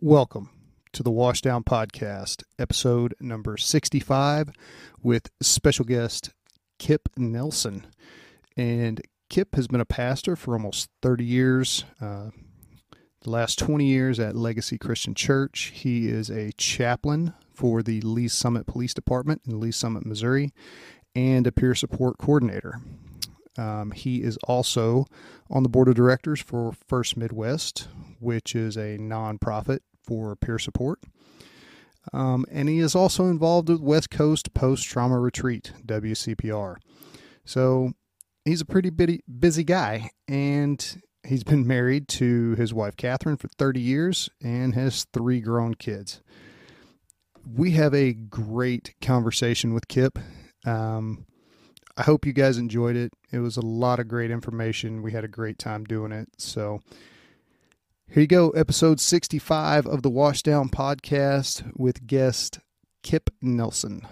Welcome to the Washdown Podcast, episode number 65, with special guest Kip Nelson. And Kip has been a pastor for almost 30 years, uh, the last 20 years at Legacy Christian Church. He is a chaplain for the Lee Summit Police Department in Lee Summit, Missouri, and a peer support coordinator. Um, he is also on the board of directors for FRST Midwest, which is a nonprofit for peer support. Um, and he is also involved with West Coast Post Trauma Retreat, WCPR. So he's a pretty busy, guy, and he's been married to his wife Catherine for 30 years and has three grown kids. We have a great conversation with Kip. Um, I hope you guys enjoyed it. It was a lot of great information. We had a great time doing it. So here you go, episode 65 of the Washdown podcast with guest Kip Nelson.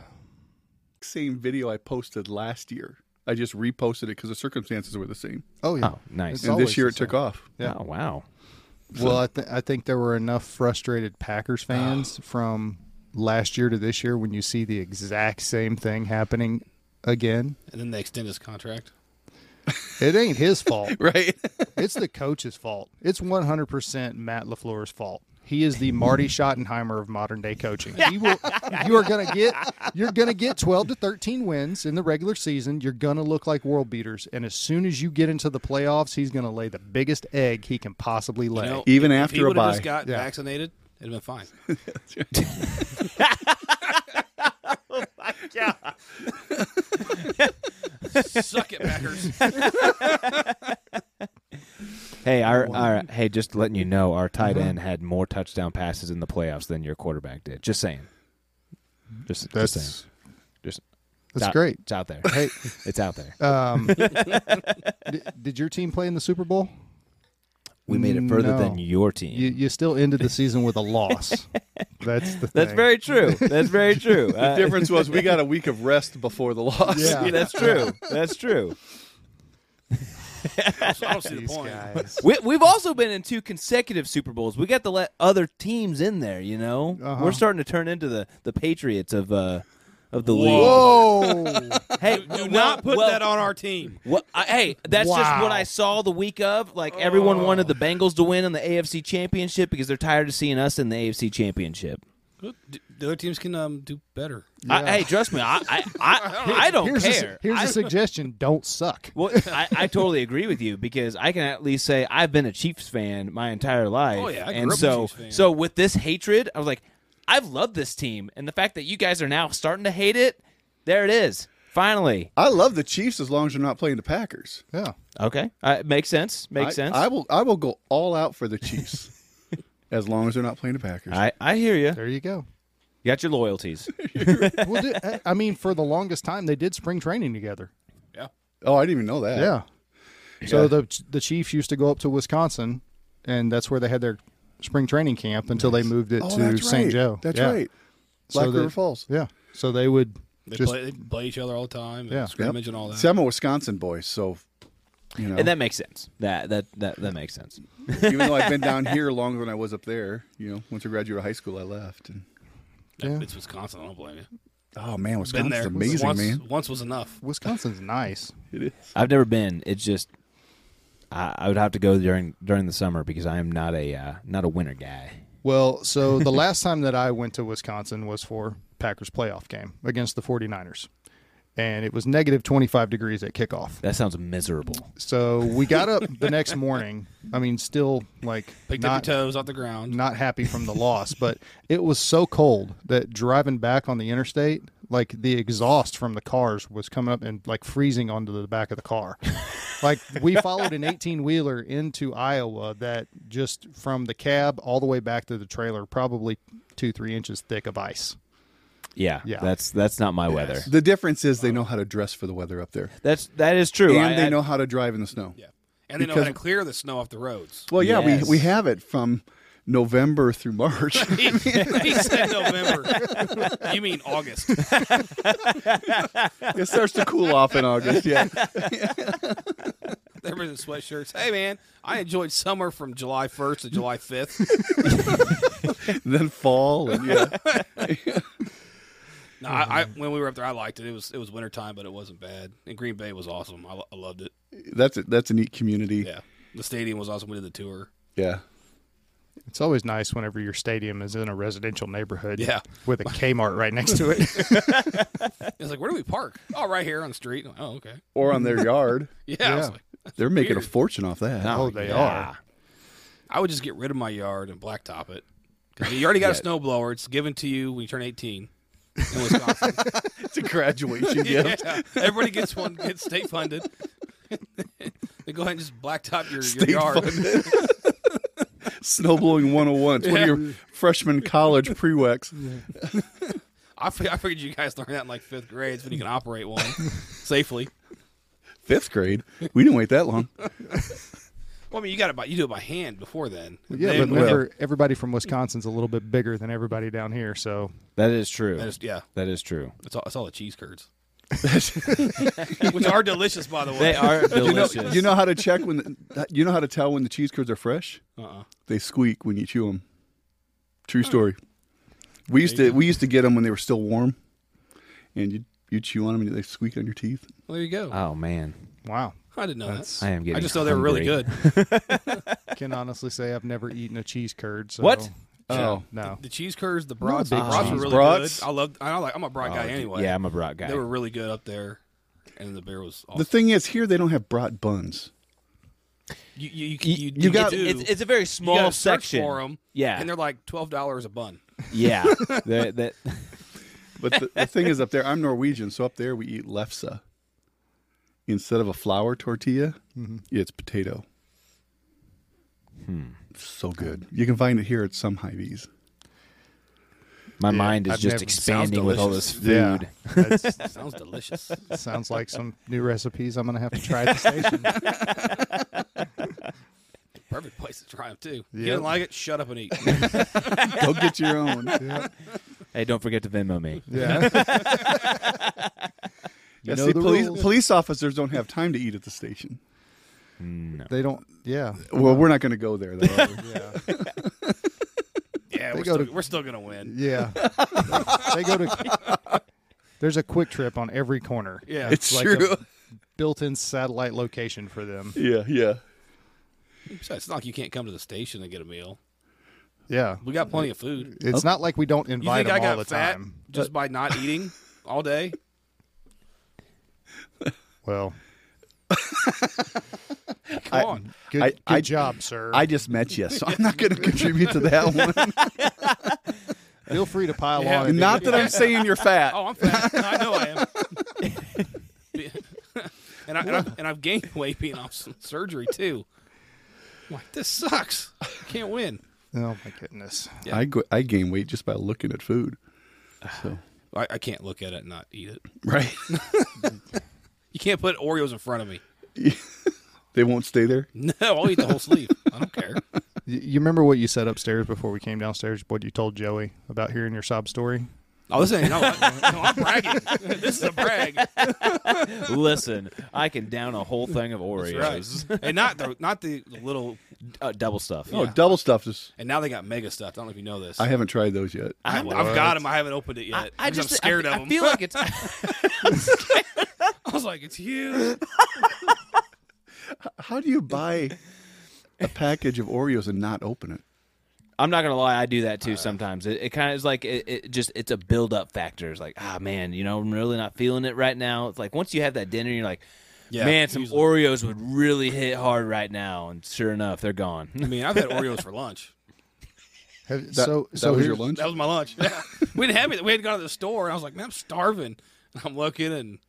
Same video I posted last year. I just reposted it because the circumstances were the same. Oh, yeah. Oh, nice. It's and this year the it took same. off. Oh, yeah. Oh, wow. Well, I, th- I think there were enough frustrated Packers ah. fans from last year to this year when you see the exact same thing happening again. And then they extend his contract. It ain't his fault. Right? It's the coach's fault. It's 100% Matt LaFleur's fault. He is the Marty Schottenheimer of modern day coaching. He will, you are going to get you're going to get 12 to 13 wins in the regular season. You're going to look like world beaters and as soon as you get into the playoffs, he's going to lay the biggest egg he can possibly lay. You know, Even if after he a would have bye. just got Yeah. vaccinated, it'd have been fine. Suck it, Packers. Hey, our, our hey, just letting you know, our tight end had more touchdown passes in the playoffs than your quarterback did. Just saying. Just, That's just saying. Just that's out- great. It's out there. Hey, It's out there. um, did, did your team play in the Super Bowl? We made it further no. than your team. You, you still ended the season with a loss. That's the That's thing. very true. That's very true. the Uh, difference was we got a week of rest before the loss. Yeah. that's true. That's true. I don't see the point. guys. We, we've also been in two consecutive Super Bowls. We got to let other teams in there. You know, Uh-huh. we're starting to turn into the the Patriots of uh of the league. Whoa! Hey, Do well- not put well, that on our team. What, I, hey, that's just what I saw the week of. Like everyone wanted the Bengals to win in the AFC Championship because they're tired of seeing us in the AFC Championship. The other teams can um, do better. I, hey, trust me, I I, I, I don't here's care. A, here's I, a suggestion: don't suck. well, I, I totally agree with you because I can at least say I've been a Chiefs fan my entire life. Oh, yeah, I grew and up a so Chiefs fan. so with this hatred, I was like, I've loved this team, and the fact that you guys are now starting to hate it, there it is. Finally, I love the Chiefs as long as they're not playing the Packers. Yeah. okay, uh, makes sense. Makes I, sense. I will I will go all out for the Chiefs as long as they're not playing the Packers. I, I hear you. There you go. You got your loyalties. Well, di- I- I mean, for the longest time, they did spring training together. Yeah. oh, I didn't even know that. Yeah. So Yeah. the the Chiefs used to go up to Wisconsin, and that's where they had their spring training camp until they moved it Oh, to St. right. Joe. That's Yeah. right. So Black they- River Falls. Yeah. So they would They, just play, they play each other all the time. Yeah. Scrimmage and all that. See, I'm a Wisconsin boy, so you know, And that makes sense. That that that that makes sense. even though I've been down here longer than I was up there, you know, once I graduated high school, I left. And Yeah. It's Wisconsin. I don't blame you. oh man, Been Wisconsin's there. amazing, once, man. Once was enough. Wisconsin's nice. It is. I've never been. It's just I, I would have to go during during the summer because I am not a uh, not a winter guy. Well, so the last time that I went to Wisconsin was for Packers playoff game against the 49ers. And it was negative 25 degrees at kickoff. That sounds miserable. So we got up the next morning. I mean, still like Picked not, up your toes off the ground. not happy from the loss, but it was so cold that driving back on the interstate, like the exhaust from the cars was coming up and like freezing onto the back of the car. like we followed an 18 wheeler into Iowa that just from the cab all the way back to the trailer, probably two, three inches thick of ice. Yeah, Yeah. That's that's not my weather. The difference is they know how to dress for the weather up there, That's that is true. and I- they I- know how to drive in the snow. Yeah. And they know how to clear the snow off the roads. Well, yeah, Yes. we we have it from November through March. he, he said November. you mean August? it starts to cool off in August. Yeah, Everybody's in sweatshirts. Hey man, I enjoyed summer from July 1st to July 5th. then fall and yeah. No, I, I, when we were up there, I liked it. It was it was wintertime, but it wasn't bad. And Green Bay was awesome. I, I loved it. That's a, that's a neat community. Yeah, the stadium was awesome. We did the tour. Yeah. It's always nice whenever your stadium is in a residential neighborhood. Yeah. With a Kmart right next to it. It's like, where do we park? Oh, right here on the street. Like, oh, okay. Or on their yard. Yeah, I was Yeah. like, They're making weird. a fortune off that. oh, they yeah. are. I would just get rid of my yard and blacktop it. you already got a snowblower. It's given to you when you turn 18 in Wisconsin. It's a graduation gift. yeah, everybody gets one. Gets state funded. they go ahead and just blacktop your, your yard. funded. Snowblowing 101. It's one of your freshman college prereqs. I, fig- I figured you guys learned that in like fifth grade, so you can operate one safely. Fifth grade. We didn't wait that long. Well, I mean, you got it by you do it by hand before then. Yeah, Then but when- remember, everybody from Wisconsin's a little bit bigger than everybody down here. So That is true. that is- yeah, that is true. it's all, it's all the cheese curds, which are delicious, by the way. They are You know, delicious. you know how to check when the, you know how to tell when the cheese curds are fresh? Uh-uh. They squeak when you chew them. True story. We used to we used to get them when they were still warm, and you you chew on them and they squeak on your teeth. Well, there you go. oh man, wow, I didn't know That's- that. I am getting. I just know they were really hungry. good. can honestly say I've never eaten a cheese curd. So What? Oh. no, The cheese curds, the brats, big the brats were really Brats? good. I love. I like. I'm a brat oh, guy Oh, anyway. Yeah, I'm a brat guy. they were really good up there, and the beer was. Awesome. The thing is, here they don't have brat buns. you, you, you, You- you, you got do. it's, it's a very You small gotta search section for them. Yeah. and they're like twelve dollars a bun. Yeah, They're- that But the, the thing is, up there, I'm Norwegian, so up there we eat lefse. Instead of a flour tortilla, mm-hmm. it's potato. Hmm. So good. You can find it here at some Hy-Vees. my Yeah, mind is I've just never- expanding with all this Yeah. food. That's- Sounds delicious. sounds like some new recipes I'm going to have to try at the station. Perfect place to try them too. You Yep. didn't like it? Shut up and eat. Go get your own. yeah. Hey, don't forget to Venmo me. yeah. Yeah, know see, the police, rules. police officers don't have time to eat at the station. No. They don't. Yeah. Well, we're not going to go there, though. Yeah. Yeah, we're go still, to- we're still gonna win. Yeah. they go to. There's a QuikTrip on every corner. Yeah, it's like true. a- Built-in satellite location for them. yeah, yeah. Besides, it's not like you can't come to the station and get a meal. Yeah. We got plenty of food. It's oh. not like we don't invite think I them all the fat time. just by not eating all day? Well, Come on. good, I- good I- job, sir. I just met you, so I'm not going to contribute to that one. Feel free to pile Yeah. on. not dig that I'm saying you're fat. Oh, I'm fat. I know I am. and, I, and, I've, and I've gained weight being off some surgery too. I'm like, this sucks. I can't win. Oh my goodness. Yeah. I, go, I gain weight just by looking at food. So, I, I can't look at it and not eat it. right. You can't put Oreos in front of me. They won't stay there. No, I'll eat the whole sleeve. I don't care. You remember what you said upstairs before we came downstairs? What you told Joey about hearing your sob story? Oh, this ain't no. I, no I'm bragging. this is a brag. Listen, I can down a whole thing of That's Oreos. right. And not the not the little. Uh, double stuff. Oh, Yeah. double stuff is. And now they got mega stuff. I don't know if you know this. I haven't tried those yet. I've, I've got them. I haven't opened it yet. I because just I'm scared I, of them. I them. feel like it's I was like, it's huge. How do you buy a package of Oreos and not open it? I'm not gonna lie, I do that too Uh, sometimes. It, it kind of is like it, it just it's a build up factor. It's like ah man, you know I'm really not feeling it right now. It's like once you have that dinner, you're like, Yeah, man, some usually. Oreos would really hit hard right now. And sure enough, they're gone. I mean, I've had Oreos for lunch. Have, That, so, that so was your lunch? That was my lunch. Yeah. we didn't have it. We had gone to the store, and I was like, man, I'm starving. And I'm looking, and like,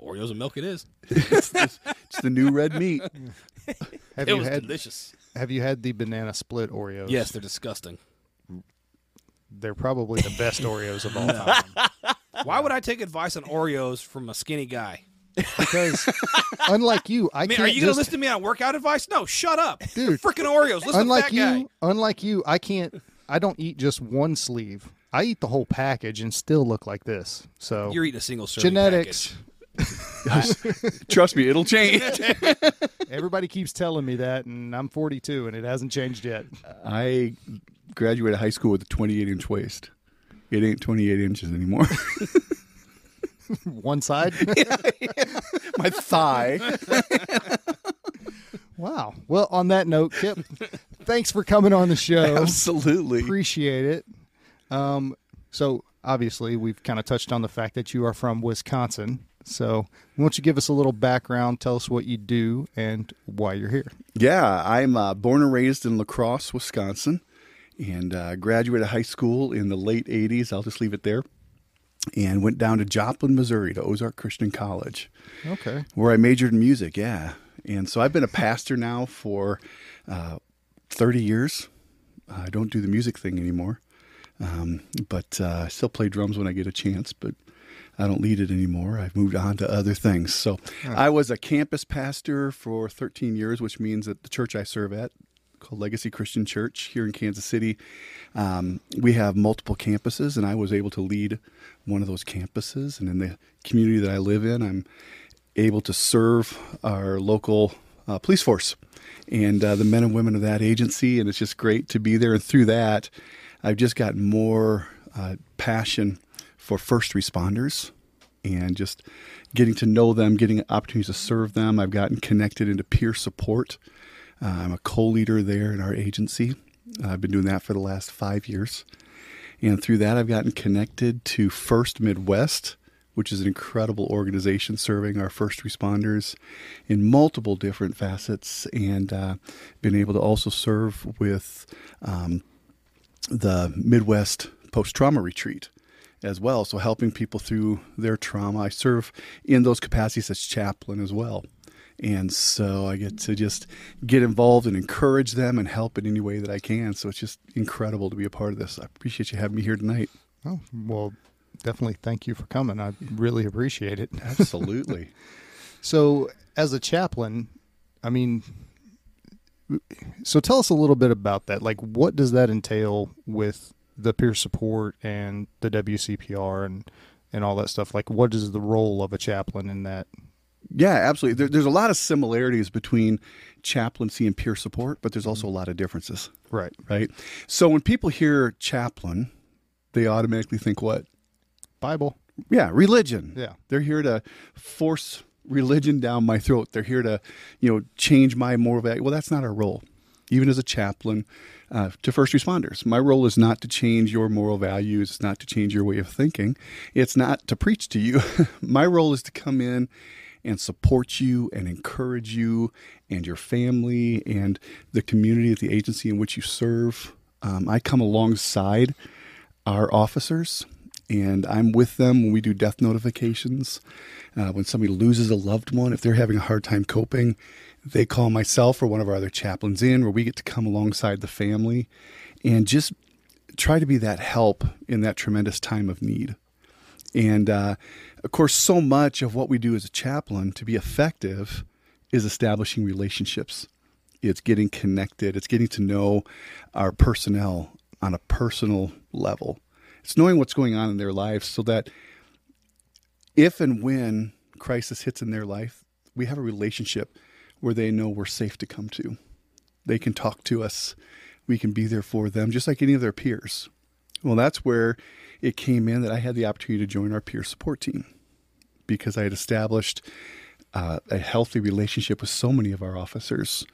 Oreos and milk it is. it's, it's the new red meat. Have it you was had delicious. Have you had the banana split Oreos? Yes, they're disgusting. they're probably the best Oreos of all time. Why would I take advice on Oreos from a skinny guy? Because unlike you, I I mean, can't are you gonna listen to me on workout advice? No, shut up. Dude. Freaking Oreos. Listen to unlike that you, guy. unlike you, I can't. I don't eat just one sleeve. I eat the whole package and still look like this. So You're eating a single serving genetics, package. Trust me, it'll change. Everybody keeps telling me that, and I'm 42, and it hasn't changed yet. I graduated high school with a 28 inch waist. It ain't 28 inches anymore. One side. My thigh. wow. Well, on that note, Kip, thanks for coming on the show. Absolutely. Appreciate it. Um, so obviously, we've kind of touched on the fact that you are from Wisconsin. So, why don't you give us a little background? Tell us what you do and why you're here. Yeah, I'm uh, born and raised in La Crosse, Wisconsin, and uh, graduated high school in the late 80s. I'll just leave it there. And went down to Joplin, Missouri to Ozark Christian College, Okay. where I majored in music. Yeah. And so I've been a pastor now for uh, 30 years. I don't do the music thing anymore, um, but uh, I still play drums when I get a chance, but I don't lead it anymore. I've moved on to other things. So I was a campus pastor for 13 years, which means that the church I serve at, called Legacy Christian Church here in Kansas City, um, we have multiple campuses, and I was able to lead one of those campuses. And in the community that I live in, I'm able to serve our local uh, police force and uh, the men and women of that agency. And it's just great to be there. And through that, I've just got more uh, passion for first responders and just getting to know them, getting opportunities to serve them. I've gotten connected into peer support. Uh, I'm a co leader there in our agency. I've been doing that for the last five years. And through that, I've gotten connected to FRST Midwest, which is an incredible organization serving our first responders in multiple different facets, and uh, been able to also serve with um, the Midwest Post Trauma Retreat as well. So, helping people through their trauma. I serve in those capacities as chaplain as well. And so I get to just get involved and encourage them and help in any way that I can. So it's just incredible to be a part of this. I appreciate you having me here tonight. Oh, well, definitely thank you for coming. I really appreciate it. Absolutely. So, as a chaplain, I mean, so tell us a little bit about that. Like, what does that entail with the peer support and the WCPR and and all that stuff? Like, what is the role of a chaplain in that? Yeah, absolutely. There, there's a lot of similarities between chaplaincy and peer support, but there's also a lot of differences, Right. right? So when people hear chaplain, they automatically think what? Bible. Yeah, religion. Yeah. They're here to force religion down my throat. They're here to, you know, change my moral value. Well, that's not our role. Even as a chaplain uh, to first responders, my role is not to change your moral values. It's not to change your way of thinking. It's not to preach to you. my role is to come in and support you and encourage you and your family and the community at the agency in which you serve. Um, I come alongside our officers and I'm with them when we do death notifications. Uh, when somebody loses a loved one, if they're having a hard time coping, they call myself or one of our other chaplains in where we get to come alongside the family and just try to be that help in that tremendous time of need. And uh, of course, so much of what we do as a chaplain to be effective is establishing relationships. It's getting connected. It's getting to know our personnel on a personal level. It's knowing what's going on in their lives so that if and when crisis hits in their life, we have a relationship where they know we're safe to come to. They can talk to us. We can be there for them, just like any of their peers. Well, that's where it came in that I had the opportunity to join our peer support team because I had established uh, a healthy relationship with so many of our officers.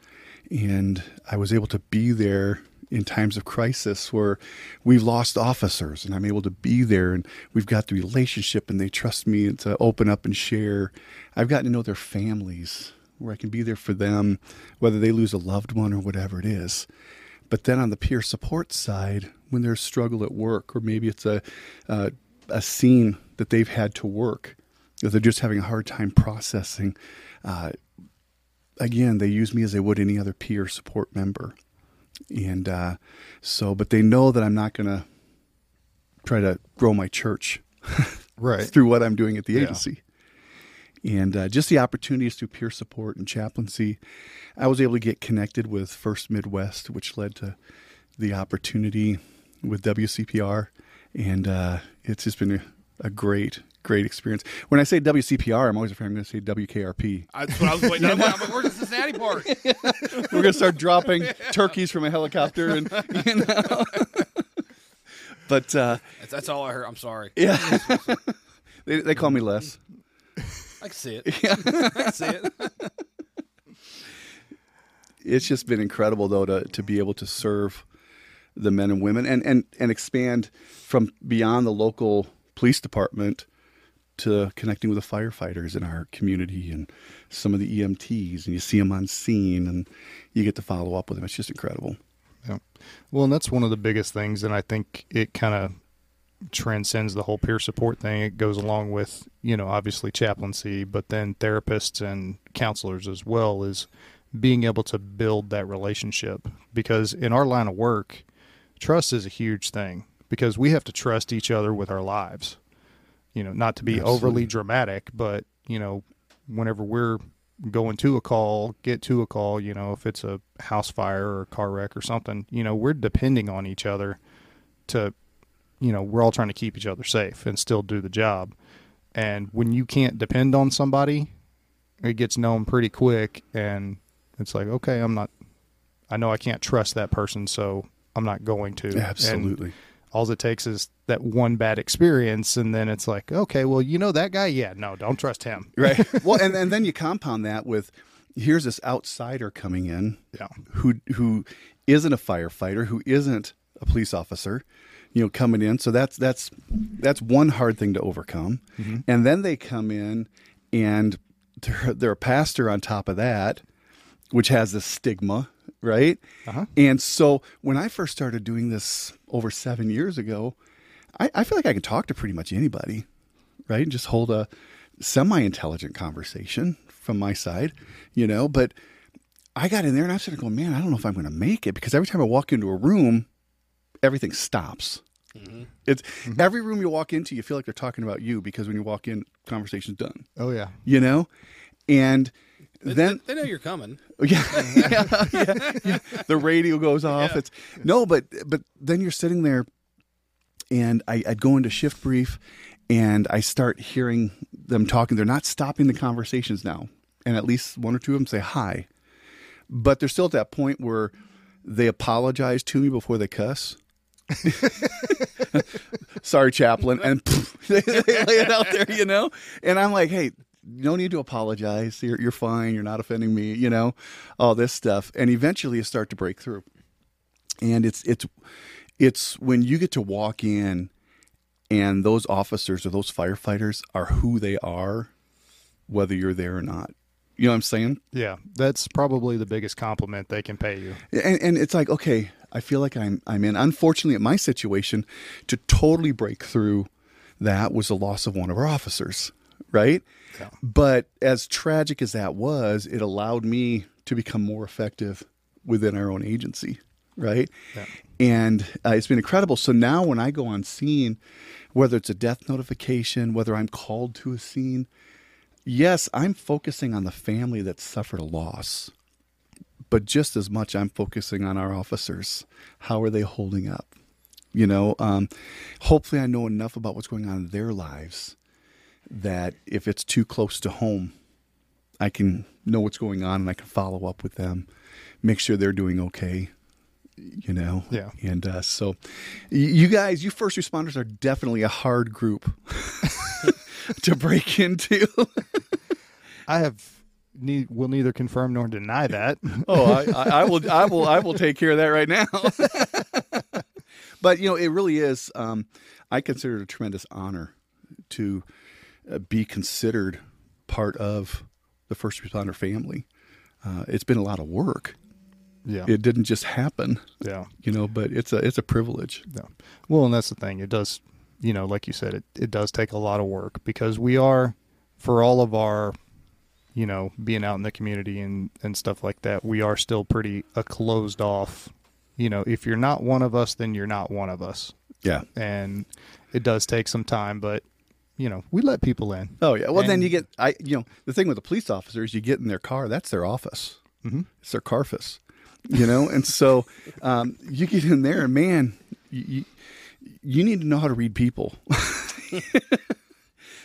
And I was able to be there in times of crisis where we've lost officers and I'm able to be there and we've got the relationship and they trust me to open up and share. I've gotten to know their families where I can be there for them, whether they lose a loved one or whatever it is. But then on the peer support side, when there's struggle at work, or maybe it's a a scene that they've had to work, that they're just having a hard time processing. Uh, again, they use me as they would any other peer support member, and uh, so, but they know that I'm not going to try to grow my church Right. through what I'm doing at the Yeah. agency. And uh, just the opportunities through peer support and chaplaincy, I was able to get connected with FRST Midwest, which led to the opportunity with WCPR. And uh, it's just been a, a great, great experience. When I say WCPR, I'm always afraid I'm going to say WKRP. That's what I was waiting. I'm like, where's the Cincinnati part? We're going to start dropping turkeys from a helicopter, and you know. but uh, That's, that's all I heard. I'm sorry. yeah, they, they call me Les. I can see it. Yeah. I can see it. it's just been incredible though to to be able to serve the men and women and and and expand from beyond the local police department to connecting with the firefighters in our community and some of the EMTs and you see them on scene and you get to follow up with them it's just incredible Yeah. Well, and that's one of the biggest things, and I think it kind of transcends the whole peer support thing. It goes along with, you know, obviously chaplaincy, but then therapists and counselors as well is being able to build that relationship. Because in our line of work, trust is a huge thing because we have to trust each other with our lives. You know, not to be Absolutely. overly dramatic, but, you know, whenever we're going to a call, get to a call, you know, if it's a house fire or a car wreck or something, you know, we're depending on each other to, you know, we're all trying to keep each other safe and still do the job. And when you can't depend on somebody, it gets known pretty quick. And it's like, okay, I'm not, I know I can't trust that person, so I'm not going to. And absolutely all it takes is that one bad experience. And then it's like, okay, well, you know that guy? Yeah, no, don't trust him. right well and, and then you compound that with here's this outsider coming in Yeah. who who isn't a firefighter, who isn't a police officer, you know, coming in. So that's that's that's one hard thing to overcome. Mm-hmm. And then they come in and they're, they're a pastor on top of that, which has this stigma, right? Uh-huh. And so when I first started doing this over seven years ago, I, I feel like I can talk to pretty much anybody, right? And just hold a semi intelligent conversation from my side, you know, but I got in there and I started going, man, I don't know if I'm going to make it because every time I walk into a room, everything stops. It's every room you walk into, you feel like they're talking about you because when you walk in, conversation's done, Oh, yeah. you know? And then they know you're coming. yeah, yeah, yeah, yeah. The radio goes off. Yeah. It's no, but but then you're sitting there, and I, I'd go into shift brief, and I start hearing them talking. They're not stopping the conversations now, and at least one or two of them say hi, but they're still at that point where they apologize to me before they cuss. Sorry, chaplain, and they, they lay it out there, you know. And I'm like, hey, no need to apologize. You're, you're fine. You're not offending me. You know, all this stuff. And eventually, you start to break through. And it's it's it's when you get to walk in, and those officers or those firefighters are who they are, whether you're there or not. You know what I'm saying? Yeah. That's probably the biggest compliment they can pay you. and, and it's like okay i feel like i'm i'm in unfortunately at my situation to totally break through that was the loss of one of our officers right Yeah. but as tragic as that was it allowed me to become more effective within our own agency right Yeah. and uh, it's been incredible so now when i go on scene whether it's a death notification whether i'm called to a scene yes i'm focusing on the family that suffered a loss but just as much I'm focusing on our officers. How are they holding up? You know, um, hopefully I know enough about what's going on in their lives that if it's too close to home, I can know what's going on and I can follow up with them, make sure they're doing okay. You know, Yeah. And uh, so, you guys, you first responders are definitely a hard group to break into. I have ne- will neither confirm nor deny that. Oh, I, I, I will, I will, I will take care of that right now. but you know, it really is. Um, I consider it a tremendous honor to be considered part of the first responder family. Uh, it's been a lot of work. yeah. It didn't just happen, yeah. you know. But it's a it's a privilege. Yeah. Well, and that's the thing. It does, you know, like you said, it, it does take a lot of work because we are, for all of our, you know, being out in the community and, and stuff like that, we are still pretty a closed off. You know, if you're not one of us, then you're not one of us. Yeah. And it does take some time, but, you know, we let people in. Oh yeah. Well, then you get I you know the thing with the police officers, you get in their car. That's their office. Mhm. It's their carfus. You know, and so um, you get in there, and man, you, you you need to know how to read people. I-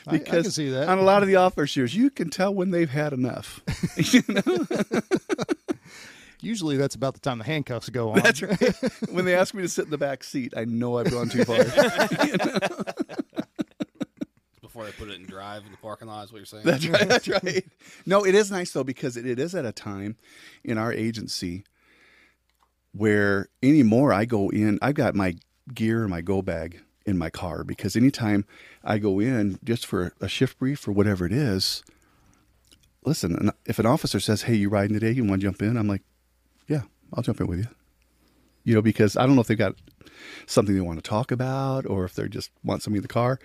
I because see that. on a lot of the officers, you can tell when they've had enough. You know? Usually that's about the time the handcuffs go on. That's right. when they ask me to sit in the back seat, I know I've gone too far. Before they put it in drive in the parking lot, is what you're saying? That's right. That's right. No, it is nice though because it, it is at a time in our agency where anymore I go in. I've got my gear and my go bag in my car because anytime I go in just for a shift brief or whatever it is, listen. If an officer says, "Hey, you riding today? You want to jump in?" I'm like, "Yeah, I'll jump in with you." You know, because I don't know if they've got something they want to talk about or if they just want something in the car.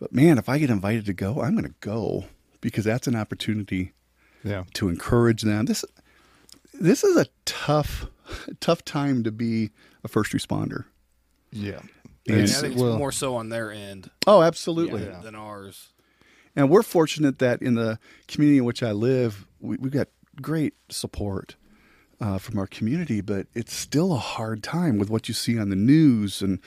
But man, if I get invited to go, I'm going to go because that's an opportunity yeah. to encourage them. This this is a tough tough time to be a first responder. Yeah. And- I It's- think it's well, more so on their end Oh, absolutely. than, than ours. And we're fortunate that in the community in which I live, we, we've got great support uh, from our community, but it's still a hard time with what you see on the news and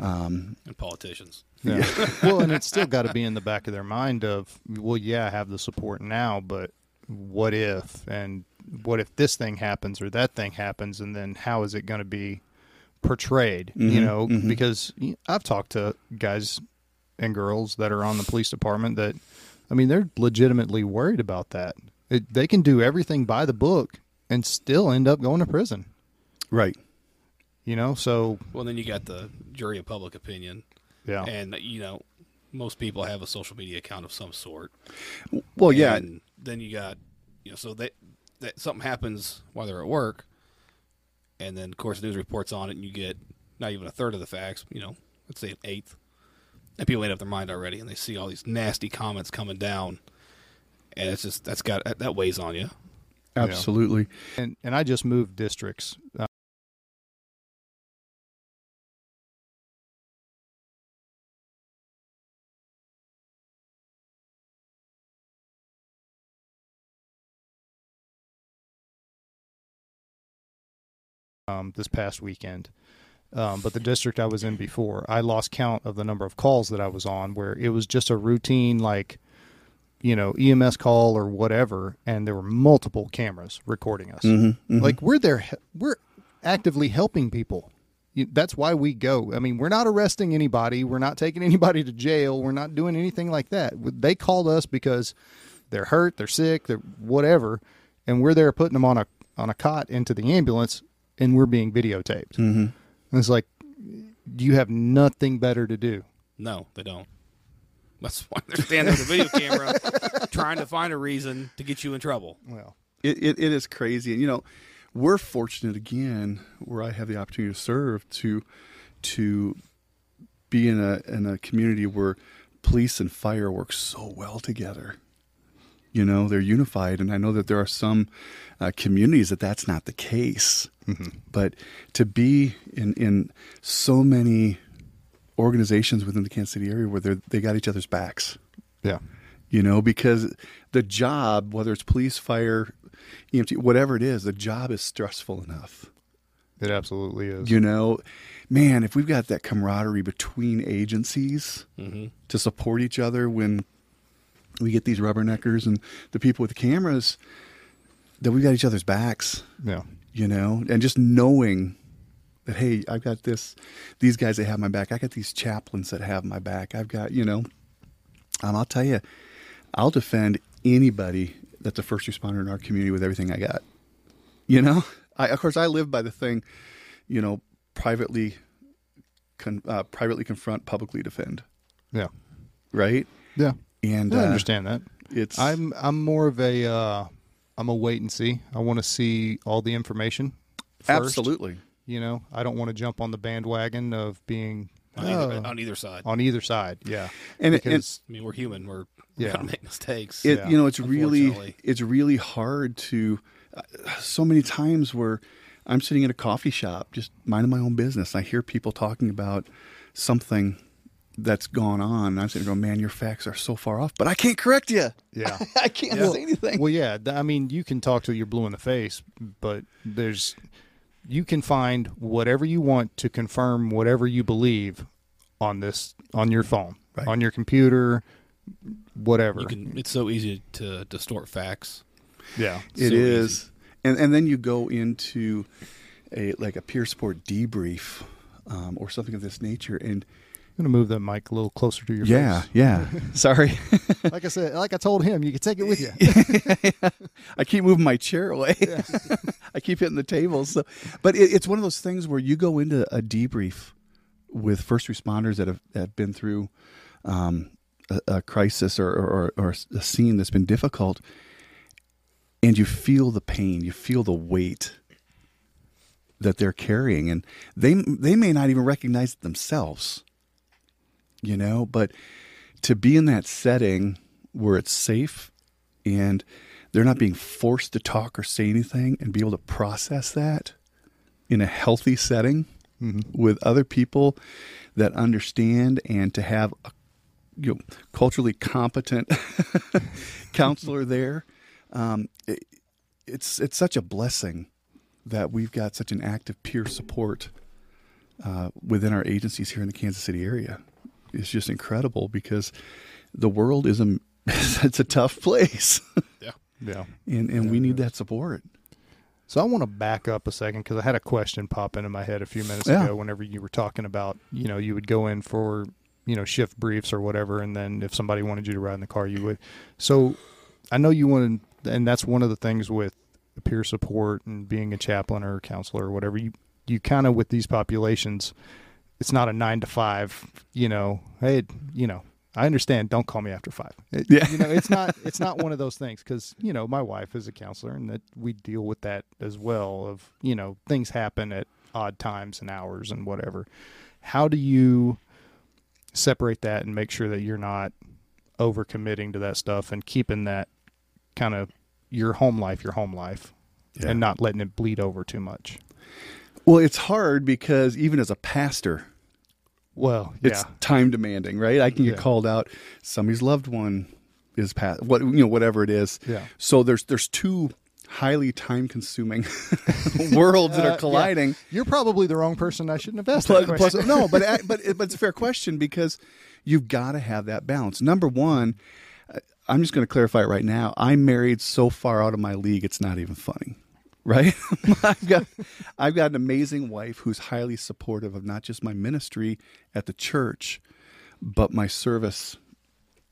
um, And politicians. Yeah. well, and it's still got to be in the back of their mind of, well, yeah, I have the support now, but what if? And what if this thing happens or that thing happens? And then how is it going to be portrayed? You Mhm, know, mhm. because I've talked to guys and girls that are on the police department that, I mean, they're legitimately worried about that. It, they can do everything by the book and still end up going to prison. right. You know, so Well, then you got the jury of public opinion, yeah, and you know, most people have a social media account of some sort. Well, yeah, And then you got, you know, so that that something happens while they're at work, and then of course news reports on it, and you get not even a third of the facts. You know, let's say an eighth, and people made up their mind already, and they see all these nasty comments coming down, and it's just that's got that weighs on you. absolutely. and and I just moved districts. Uh, um, this past weekend. Um, but the district I was in before, I lost count of the number of calls that I was on where it was just a routine, like, you know, EMS call or whatever, and there were multiple cameras recording us. Mhm, mhm. Like we're there, we're actively helping people. That's why we go. I mean, we're not arresting anybody. We're not taking anybody to jail. We're not doing anything like that. They called us because they're hurt, they're sick, they're whatever, and we're there putting them on a on a cot into the ambulance, and we're being videotaped. Mhm. And it's like you have nothing better to do. No, they don't. That's why they're standing with a video camera, trying to find a reason to get you in trouble. Well, It, it, it is crazy. And, you know, we're fortunate again where I have the opportunity to serve to to be in a in a community where police and fire work so well together. You know, they're unified, and I know that there are some uh, communities that that's not the case. But to be in in so many organizations within the Kansas City area where they they got each other's backs. Yeah, you know because the job whether it's police fire emt whatever it is the job is stressful enough. It absolutely is. you know man if we've got that camaraderie between agencies Mm-hmm. to support each other when we get these rubberneckers and the people with the cameras that we've got each other's backs. Yeah, you know and just knowing that hey i've got this these guys that have my back i got these chaplains that have my back i've got you know. Um, i'll tell you i'll defend anybody that's a first responder in our community with everything i got you know? I, of course i live by the thing you know privately con, uh, privately confront publicly defend. Yeah, right? Yeah. and I uh, understand that. it's I'm I'm more of a uh, I'm a wait and see. I want to see all the information. First. absolutely You know, I don't want to jump on the bandwagon of being On, uh, either, on either side. on either side. Yeah, and, and because I mean, we're human. We're Yeah. gonna make mistakes. it Yeah, you know it's really it's really hard to uh, so many times where i'm sitting at a coffee shop just minding my own business i hear people talking about something that's gone on i'm sitting there going man your facts are so far off but i can't correct you yeah. i can't Yeah. say anything well, yeah. I mean, you can talk till you're blue in the face, but there's you can find whatever you want to confirm whatever you believe on this on your phone, Right. on your computer, whatever. You can. It's so easy to distort facts. yeah. It So is, easy. and and then you go into a like a peer support debrief um, or something of this nature, and I'm gonna move that mic a little closer to your yeah, face. yeah. Yeah. Sorry, Like I said, like I told him, you can take it with you. I keep moving my chair away. I keep hitting the table. So, but it, it's one of those things where you go into a debrief with first responders that have, have been through um, a, a crisis or, or, or a scene that's been difficult, and you feel the pain, you feel the weight that they're carrying, and they they may not even recognize it themselves, you know. But to be in that setting where it's safe and they're not being forced to talk or say anything and be able to process that in a healthy setting with other people that understand and to have a you know, culturally competent counselor there um, it, it's it's such a blessing that we've got such an active peer support uh, within our agencies here in the Kansas City area. It's just incredible because the world is a it's a tough place, Yeah. yeah. and and we need that support. So I want to back up a second because I had a question pop into my head a few minutes Yeah. ago. Whenever you were talking about, you know, you would go in for, you know, shift briefs or whatever, and then if somebody wanted you to ride in the car, you would. So I know you wanted, and that's one of the things with peer support and being a chaplain or a counselor or whatever. You you kind of with these populations, it's not a nine to five. You know, hey, you know, I understand. Don't call me after five. It- Yeah. you know, it's not it's not one of those things because you know my wife is a counselor and that we deal with that as well. Of you know things happen at odd times and hours and whatever. How do you separate that and make sure that you're not overcommitting to that stuff and keeping that kind of your home life your home life Yeah. and not letting it bleed over too much? Well, it's hard because even as a pastor, Well, it's time demanding, right? I can get Yeah. called out. Somebody's loved one is passed. What you know, whatever it is. Yeah. So there's there's two highly time consuming worlds that Uh, are yeah. colliding. You're probably the wrong person. I shouldn't have asked Plus, that plus, question. no, but but but it's a fair question because you've got to have that balance. Number one, uh, I'm just going to clarify it right now. I'm married so far out of my league, it's not even funny. Right? I've got I've got an amazing wife who's highly supportive of not just my ministry at the church, but my service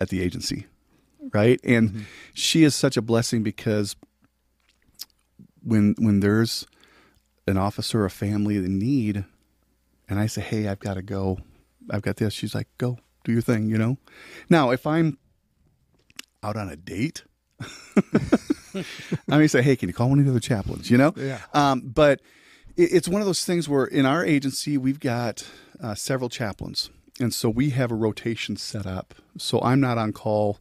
at the agency. Right? And mm-hmm. she is such a blessing because when when there's an officer, a family in need, and I say, "Hey, I've got to go. I've got this." She's like, "Go, do your thing," you know. Now, if I'm out on a date, I may say, "Hey, can you call one of the other chaplains?" You know. Yeah. Um, but it, it's one of those things where in our agency we've got uh, several chaplains, and so we have a rotation set up. So I'm not on call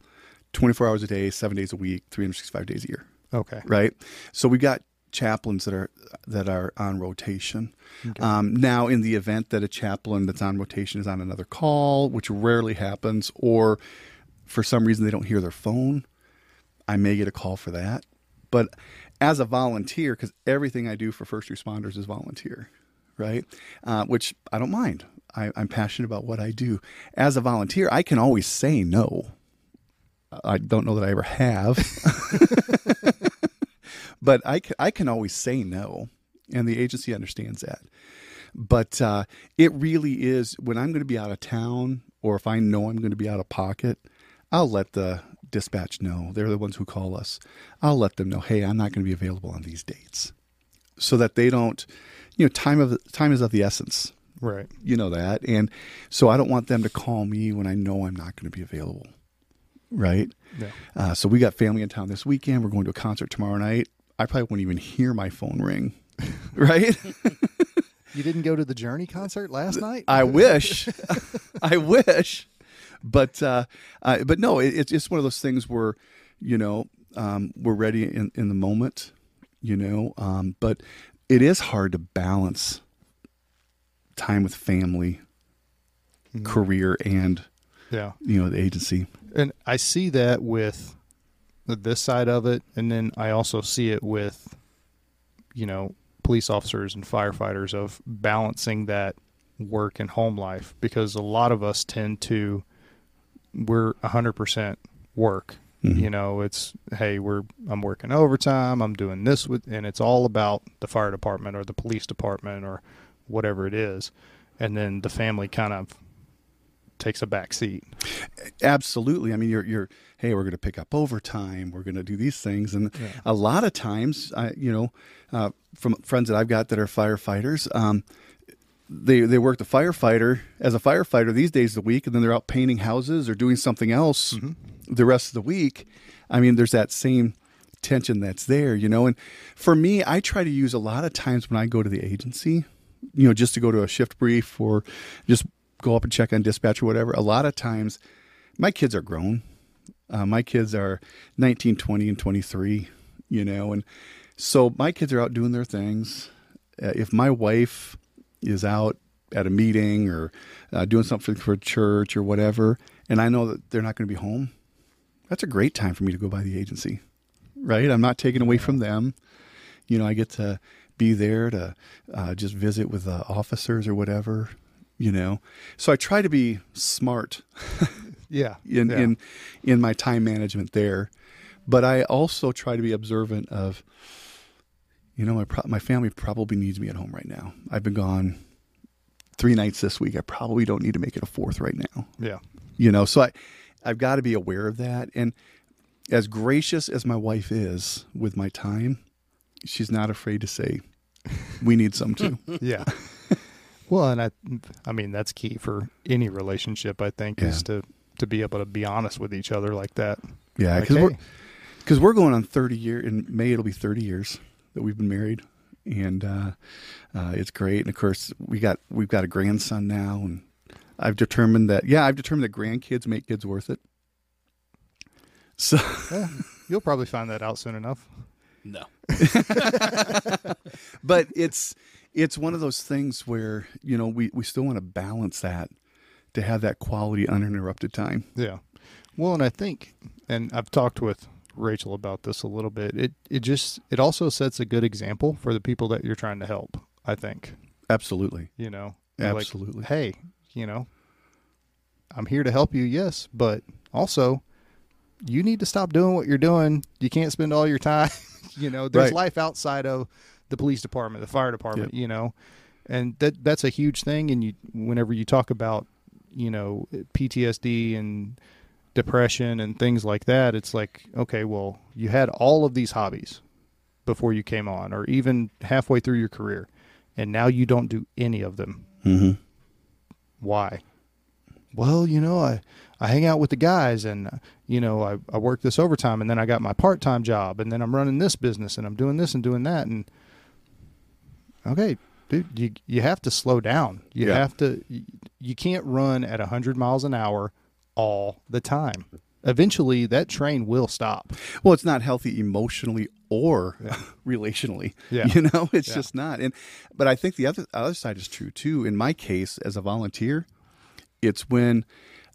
24 hours a day, seven days a week, 365 days a year Okay. right? So we got chaplains that are that are on rotation. Um, now, in the event that a chaplain that's on rotation is on another call, which rarely happens, or for some reason they don't hear their phone, I may get a call for that. But as a volunteer, because everything I do for first responders is volunteer, right? Uh, which I don't mind. I, I'm passionate about what I do. As a volunteer, I can always say no. I don't know that I ever have. but I can, I can always say no, and the agency understands that. But uh, it really is when I'm going to be out of town, or if I know I'm going to be out of pocket, I'll let the dispatch know. They're the ones who call us. I'll let them know, hey, I'm not going to be available on these dates, so that they don't, you know, time of time is of the essence. Right. You know that, and so I don't want them to call me when I know I'm not going to be available. Right. Yeah. Uh, so we got family in town this weekend. We're going to a concert tomorrow night. I probably won't even hear my phone ring. right? You didn't go to the Journey concert last night? I wish. I wish. But uh, uh, but no, it, it's just one of those things where you know um, we're ready in, in the moment. You know, um, but it is hard to balance time with family, career, and yeah. you know the agency. And I see that with this side of it, and then I also see it with, you know, police officers and firefighters of balancing that work and home life because a lot of us tend to we're 100% work. Mhm. You know, it's hey, we're I'm working overtime, I'm doing this with and it's all about the fire department or the police department or whatever it is. And then the family kind of takes a back seat. Absolutely. I mean, you're you're hey, we're going to pick up overtime. We're going to do these things, and Yeah. a lot of times, I you know, uh, from friends that I've got that are firefighters, um, they they work the firefighter as a firefighter these days of the week, and then they're out painting houses or doing something else the rest of the week. I mean, there's that same tension that's there, you know. And for me, I try to use a lot of times when I go to the agency, you know, just to go to a shift brief or just go up and check on dispatch or whatever. A lot of times, my kids are grown. Uh, my kids are 19, 20, and 23, you know, and so my kids are out doing their things. Uh, if my wife is out at a meeting or uh, doing something for church or whatever, and I know that they're not going to be home, that's a great time for me to go by the agency, right? I'm not taking away from them. You know, I get to be there to uh, just visit with uh, officers or whatever, you know. So I try to be smart Yeah. in yeah. in in my time management there, but I also try to be observant of. You know, my pro- my family probably needs me at home right now. I've been gone three nights this week. I probably don't need to make it a fourth right now. yeah. You know, so I I've got to be aware of that. And as gracious as my wife is with my time, she's not afraid to say, "We need some too." Yeah. well, and I, I mean, that's key for any relationship. I think is to to be able to be honest with each other like that. yeah, Like, because we're because we're going on 30 year in May it'll be 30 years that we've been married and uh, uh, it's great and of course we got we've got a grandson now and I've determined that yeah I've determined that grandkids make kids worth it so yeah, you'll probably find that out soon enough. No. but it's it's one of those things where you know we, we still want to balance that to have that quality uninterrupted time Yeah. Well, and I think, and I've talked with Rachel about this a little bit. It it just it also sets a good example for the people that you're trying to help. I think absolutely you know, You're like, absolutely hey, you know, I'm here to help you, yes, but also you need to stop doing what you're doing. You can't spend all your time, you know, there's Right. life outside of the police department, the fire department, you know. And that that's a huge thing and you whenever you talk about, you know, PTSD and depression and things like that, it's like, okay, well, you had all of these hobbies before you came on or even halfway through your career and now you don't do any of them mm-hmm. why well you know i i hang out with the guys and uh, you know i, I work this overtime and then i got my part-time job and then i'm running this business and i'm doing this and doing that and okay dude you you have to slow down you Yeah. have to you, you can't run at 100 miles an hour all the time eventually that train will stop Well, it's not healthy emotionally or relationally. Yeah. You know, it's Yeah. just not. And but I think the other other side is true too. In my case, as a volunteer, it's when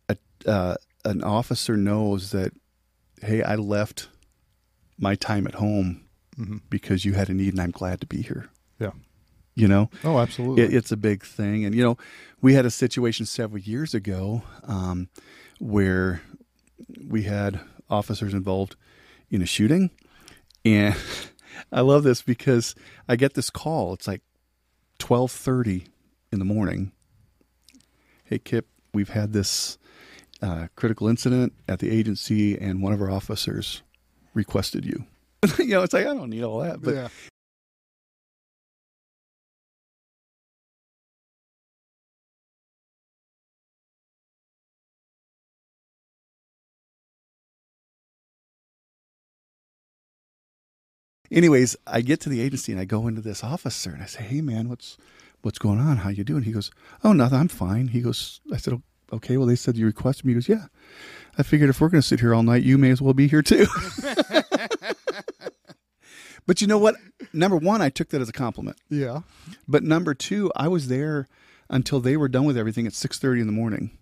a uh, an officer knows that, hey, I left my time at home Mhm. because you had a need, and I'm glad to be here. yeah You know, oh absolutely it, it's a big thing. And, you know, we had a situation several years ago um, where we had officers involved in a shooting. And I love this because I get this call. It's like 1230 in the morning. Hey, Kip, we've had this uh, critical incident at the agency and one of our officers requested you. you know, it's like, I don't need all that. But yeah anyways, I get to the agency and I go into this officer and I say, "Hey, man, what's what's going on? How you doing?" He goes, "Oh, nothing. I'm fine." He goes, "I said, okay. Well, they said you requested me." He goes, "Yeah." I figured if we're going to sit here all night, you may as well be here too. but you know what? Number one, I took that as a compliment. yeah But number two, I was there until they were done with everything at six thirty in the morning,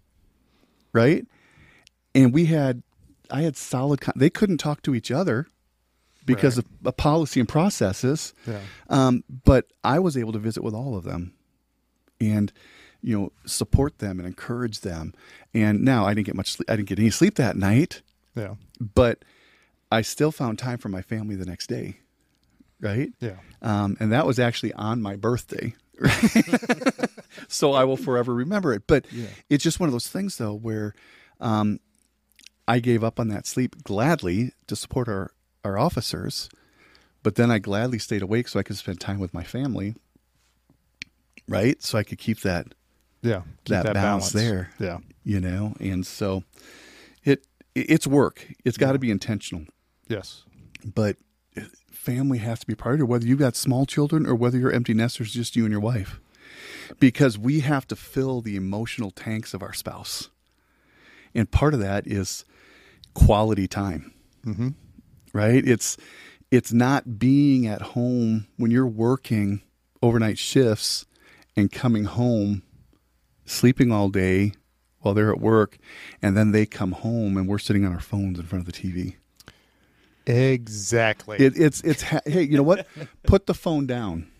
right? And we had, I had solid. Con- they couldn't talk to each other because Right. of, of policy and processes. yeah Um, but I was able to visit with all of them, and you know, support them and encourage them. And now I didn't get much sleep. I didn't get any sleep that night, Yeah. but I still found time for my family the next day. Right. Yeah. Um, and that was actually on my birthday. so I will forever remember it. But Yeah. it's just one of those things, though, where um, I gave up on that sleep gladly to support our, our officers. But then I gladly stayed awake so I could spend time with my family. Right. So I could keep that, Yeah. Keep that, balance, there, Yeah. you know? And so it, it's work. It's got to be intentional Yes. but family has to be a priority, whether you've got small children or whether you're empty nesters, just you and your wife. Because we have to fill the emotional tanks of our spouse. And part of that is quality time. Mm-hmm. Right? It's it's not being at home when you're working overnight shifts and coming home, sleeping all day while they're at work, and then they come home and we're sitting on our phones in front of the TV. Exactly. It, it's it's hey, you know what? Put the phone down.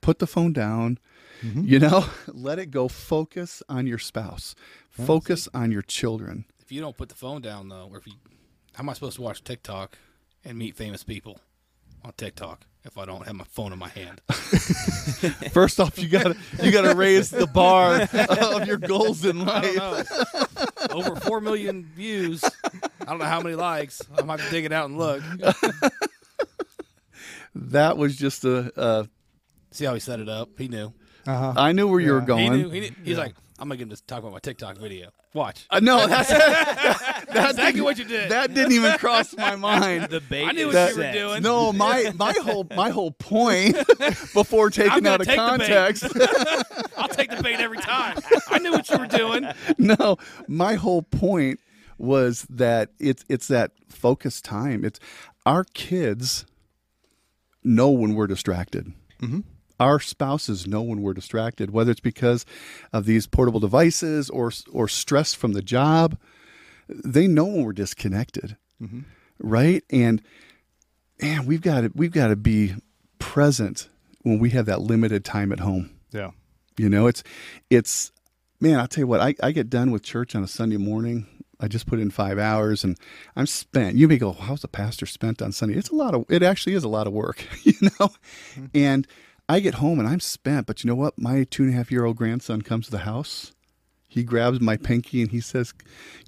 Put the phone down. Mm-hmm. You know, let it go. Focus on your spouse. Focus on your children. If you don't put the phone down though, or if you, how am I supposed to watch TikTok and meet famous people on TikTok if I don't have my phone in my hand? First off, you gotta you gotta raise the bar of your goals in I don't life. know. Over four million views. I don't know how many likes. I might have to dig it out and look. That was just a. a See how he set it up. He knew. uh-huh. I knew where you were going. He knew. He knew. He's like, I'm gonna get him to talk about my TikTok video. Watch. Uh, no, that's That's exactly what you did. that didn't even cross my mind. The bait I knew what That- you were doing. No, my my whole my whole point before taking out of take the bait. context. I'll take the bait every time. I knew what you were doing. no, my whole point was that it's it's that focus time. It's our kids know when we're distracted. Mm-hmm. Our spouses know when we're distracted, whether it's because of these portable devices or or stress from the job. They know when we're disconnected, Mm-hmm. right? And and we've got to we've got to be present when we have that limited time at home. Yeah. You know, it's it's man, I'll tell you what, I, I get done with church on a Sunday morning. I just put in five hours and I'm spent. You may go, how's the pastor spent on Sunday? It's a lot of it actually is a lot of work, you know? And I get home and I'm spent, but you know what? My two and a half year old grandson comes to the house. He grabs my pinky and he says,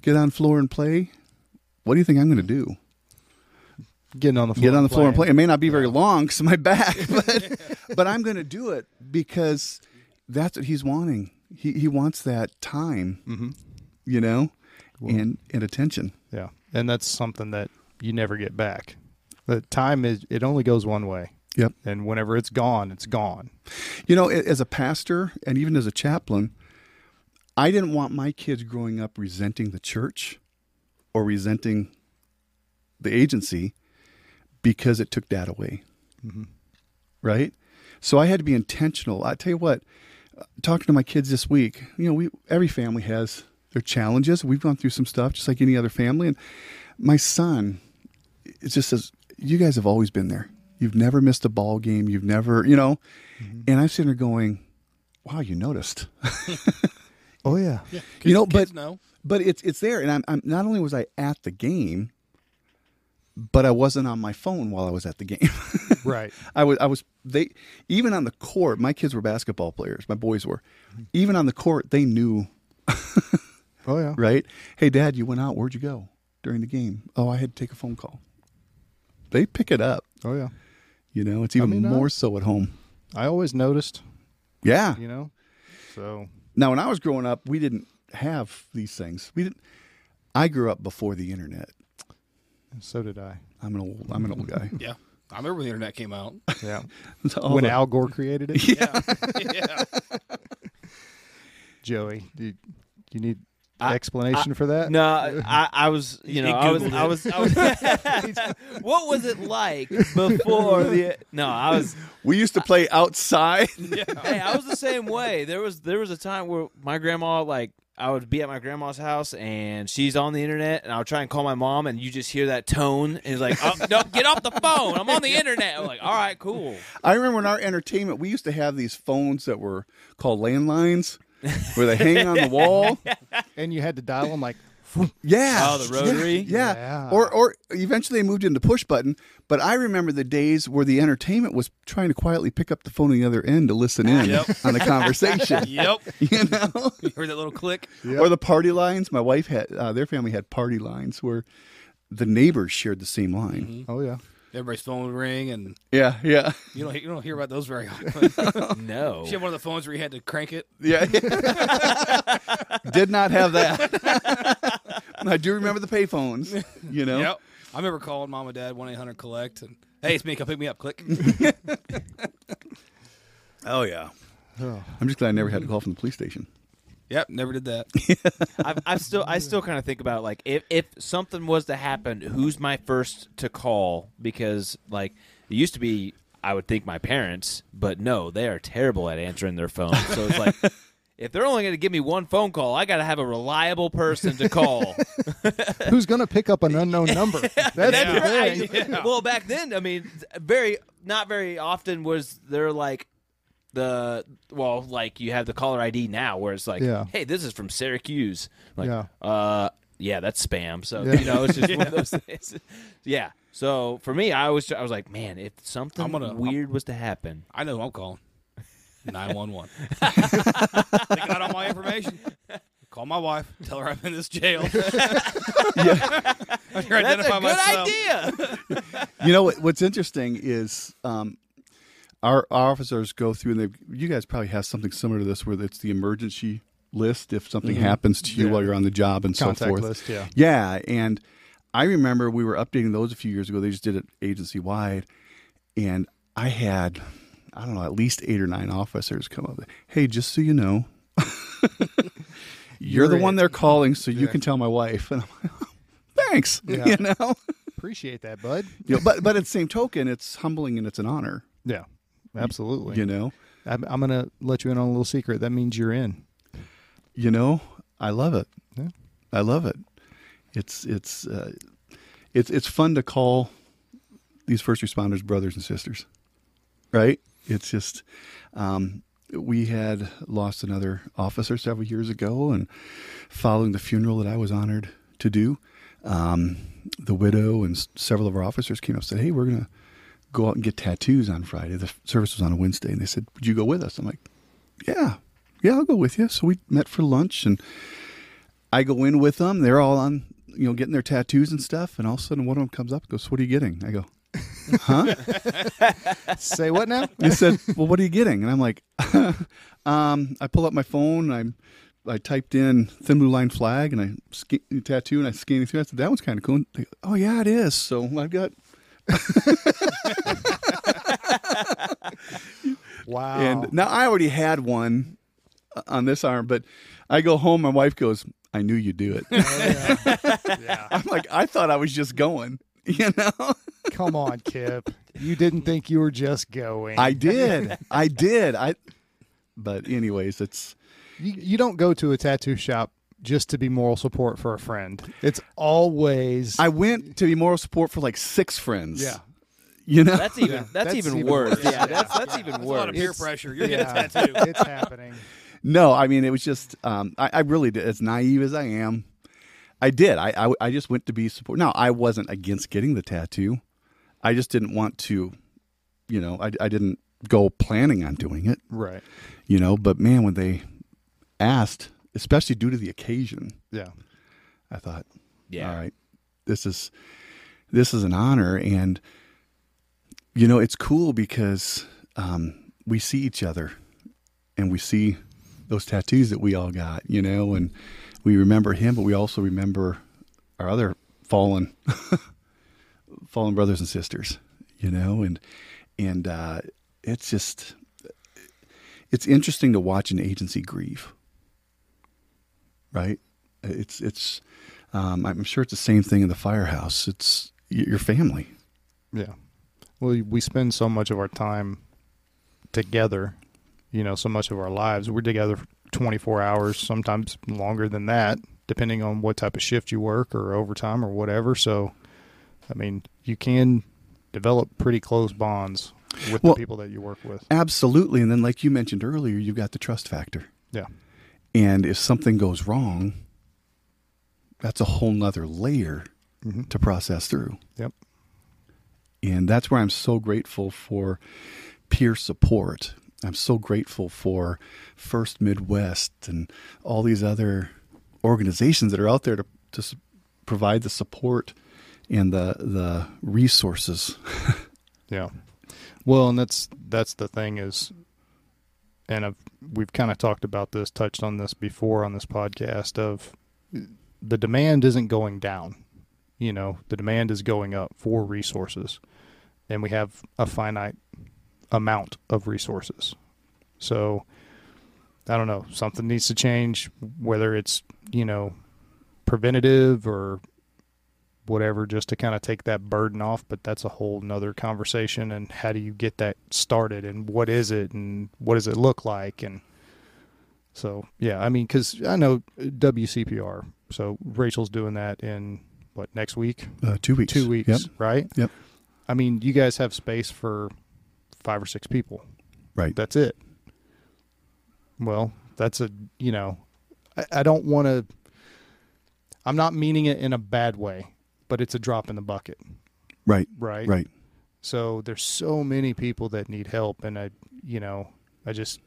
Get on floor and play. What do you think I'm gonna do? Getting on the floor. get on the floor and play. It may not be very long because my back, but but I'm going to do it because that's what he's wanting. He he wants that time, Mhm. you know, and and attention. Yeah. And that's something that you never get back. The time is it only goes one way. Yep. And whenever it's gone, it's gone. You know, as a pastor and even as a chaplain, I didn't want my kids growing up resenting the church or resenting the agency because it took dad away. Right? So I had to be intentional. I tell you what, uh, talking to my kids this week, you know, we every family has their challenges. We've gone through some stuff just like any other family and my son it just says you guys have always been there. You've never missed a ball game. You've never, you know. And I'm sitting there going, "Wow, you noticed." Oh yeah. you know, Kids but know. but it's it's there, and I'm, I'm not only was I at the game, but I wasn't on my phone while I was at the game. Right. I was I was they even on the court. My kids were basketball players. My boys were. Mm-hmm. Even on the court, they knew Oh yeah. right. Hey, Dad, you went out. Where'd you go during the game? Oh, I had to take a phone call. They pick it up. Oh yeah. You know, it's even mean, I- more so at home. I always noticed, Yeah. you know. So Now, when I was growing up, we didn't have these things. We didn't. I grew up before the internet. so did I. I'm an old. I'm an old guy. Yeah. I remember when the internet came out. Yeah. When the- Al Gore created it. Yeah. yeah. Joey, do you, do you need I- explanation for that? No, I, I was, you know, He I was, I was, I was. what was it like before the? No, I was. we used to play outside. Hey, I was the same way. There was, there was a time where my grandma, like, I would be at my grandma's house and she's on the internet, and I would try and call my mom, and you just hear that tone, and it's like, oh, no, get off the phone. I'm on the internet. I'm like, all right, cool. I remember in our entertainment, we used to have these phones that were called landlines, where they hang on the wall. And you had to dial them like, Yeah. Oh, the rotary? Yeah. Yeah. Or or eventually they moved into push button. But I remember the days where the entertainment was trying to quietly pick up the phone on the other end to listen in Yep. on the conversation. Yep. You know? You heard that little click? Or the party lines. My wife had uh, their family had party lines where the neighbors shared the same line. oh, yeah. Everybody's phone would ring, and Yeah, yeah. you don't you don't hear about those very often. No. She had one of the phones where you had to crank it. Yeah. Did not have that. I do remember the payphones, you know? Yep. I remember calling mom and dad one eight hundred collect, and hey, it's me. Come pick me up. Click. Oh, yeah. Oh. I'm just glad I never had to call from the police station. Yep. Never did that. I've, I've still I still kind of think about like if if something was to happen, who's my first to call? Because like it used to be, I would think my parents, but no, they are terrible at answering their phone. So it's like. If they're only going to give me one phone call, I got to have a reliable person to call. Who's going to pick up an unknown number? That's That's thing. right. Well, back then, I mean, very not very often was there like the well, like you have the caller ID now, where it's like, Yeah. hey, this is from Syracuse. Like, Yeah. uh, yeah, that's spam. So Yeah. you know, it's just one of those things. Yeah. So for me, I was I was like, man, if something I'm gonna- weird was to happen, I know who I'm calling. Nine one one. They got all my information. Call my wife. Tell her I'm in this jail. I'm here to that's identify a good myself. idea. you know what, what's interesting is um, our, our officers go through and they you guys probably have something similar to this where it's the emergency list if something mm-hmm. happens to you Yeah. while you're on the job and Contact so forth list, yeah. yeah and i remember we were updating those a few years ago they just did it agency wide and i had i don't know at least eight or nine officers come up hey just so you know you're, You're the one they're calling so you can tell my wife and i'm like thanks Yeah. you know Appreciate that, bud. you know, but but at the same token, it's humbling and it's an honor. Yeah, absolutely. You know, I'm, I'm going to let you in on a little secret. That means you're in. you know, I love it. Yeah. I love it. It's it's uh, it's it's fun to call these first responders brothers and sisters, right? It's just um, we had lost another officer several years ago, and following the funeral that I was honored to do, um, the widow and s- several of our officers came up and said, "Hey, we're gonna go out and get tattoos on Friday. The service was on a Wednesday, and they said, "Would you go with us?" I'm like, "Yeah, yeah, I'll go with you." So we met for lunch, and I go in with them. They're all on, you know, getting their tattoos and stuff, and all of a sudden, one of them comes up and goes, "What are you getting?" I go, "Huh?" Say what now? He said, "Well, what are you getting?" And I'm like, um, I pull up my phone. I I typed in thin blue line flag and I scan, tattoo and I scanned it through. I said, "That one's kind of cool." And they go, oh yeah, it is. So I've got Wow. and now I already had one uh, on this arm, but I go home. My wife goes, "I knew you'd do it." yeah. I'm like, I thought I was just going. You know, Come on, Kip. You didn't think you were just going. I did, I did. I, but anyways, it's You, you don't go to a tattoo shop just to be moral support for a friend. It's always. I went to be moral support for like six friends. yeah. you know, That's even that's, That's even, even worse. worse. Yeah, that's that's That's even a lot of worse. peer It's- pressure. You're yeah, getting a tattoo. It's happening. no. I mean, it was just um, I, I really did. As naive as I am, I did. I, I I just went to be support. Now I wasn't against getting the tattoo. I just didn't want to. You know, I I didn't go planning on doing it. Right. You know, but man, when they asked, especially due to the occasion, Yeah. I thought, Yeah. all right, this is this is an honor, and you know, it's cool because um, we see each other, and we see those tattoos that we all got, you know, and we remember him, but we also remember our other fallen fallen brothers and sisters, you know, and and uh, it's just it's interesting to watch an agency grieve, right? It's it's um, I'm sure it's the same thing in the firehouse. It's your family. Yeah. Well, we spend so much of our time together, you know, so much of our lives. We're together for 24 hours, sometimes longer than that, depending on what type of shift you work or overtime or whatever. So, I mean, you can develop pretty close bonds with Well- the people that you work with. Absolutely. And then, like you mentioned earlier, you've got the trust factor. Yeah. And if something goes wrong, that's a whole nother layer Mhm. to process through. Yep. And that's where I'm so grateful for peer support. I'm so grateful for FRST Midwest and all these other organizations that are out there to, to provide the support and the the resources. Yeah. Well, and that's that's the thing is, and I've, we've kind of talked about this, touched on this before on this podcast. Of the demand isn't going down, you know, the demand is going up for resources, and we have a finite amount of resources. So, I don't know, something needs to change, whether it's you know preventative or whatever just to kind of take that burden off but that's a whole nother conversation and how do you get that started and what is it and what does it look like and so yeah i mean because i know wcpr so rachel's doing that in what next week Uh, two weeks. two weeks Yep. right Yep. i mean you guys have space for five or six people Right. that's it well that's a you know i, I don't want to i'm not meaning it in a bad way but it's a drop in the bucket Right. right Right. so there's so many people that need help and i you know i just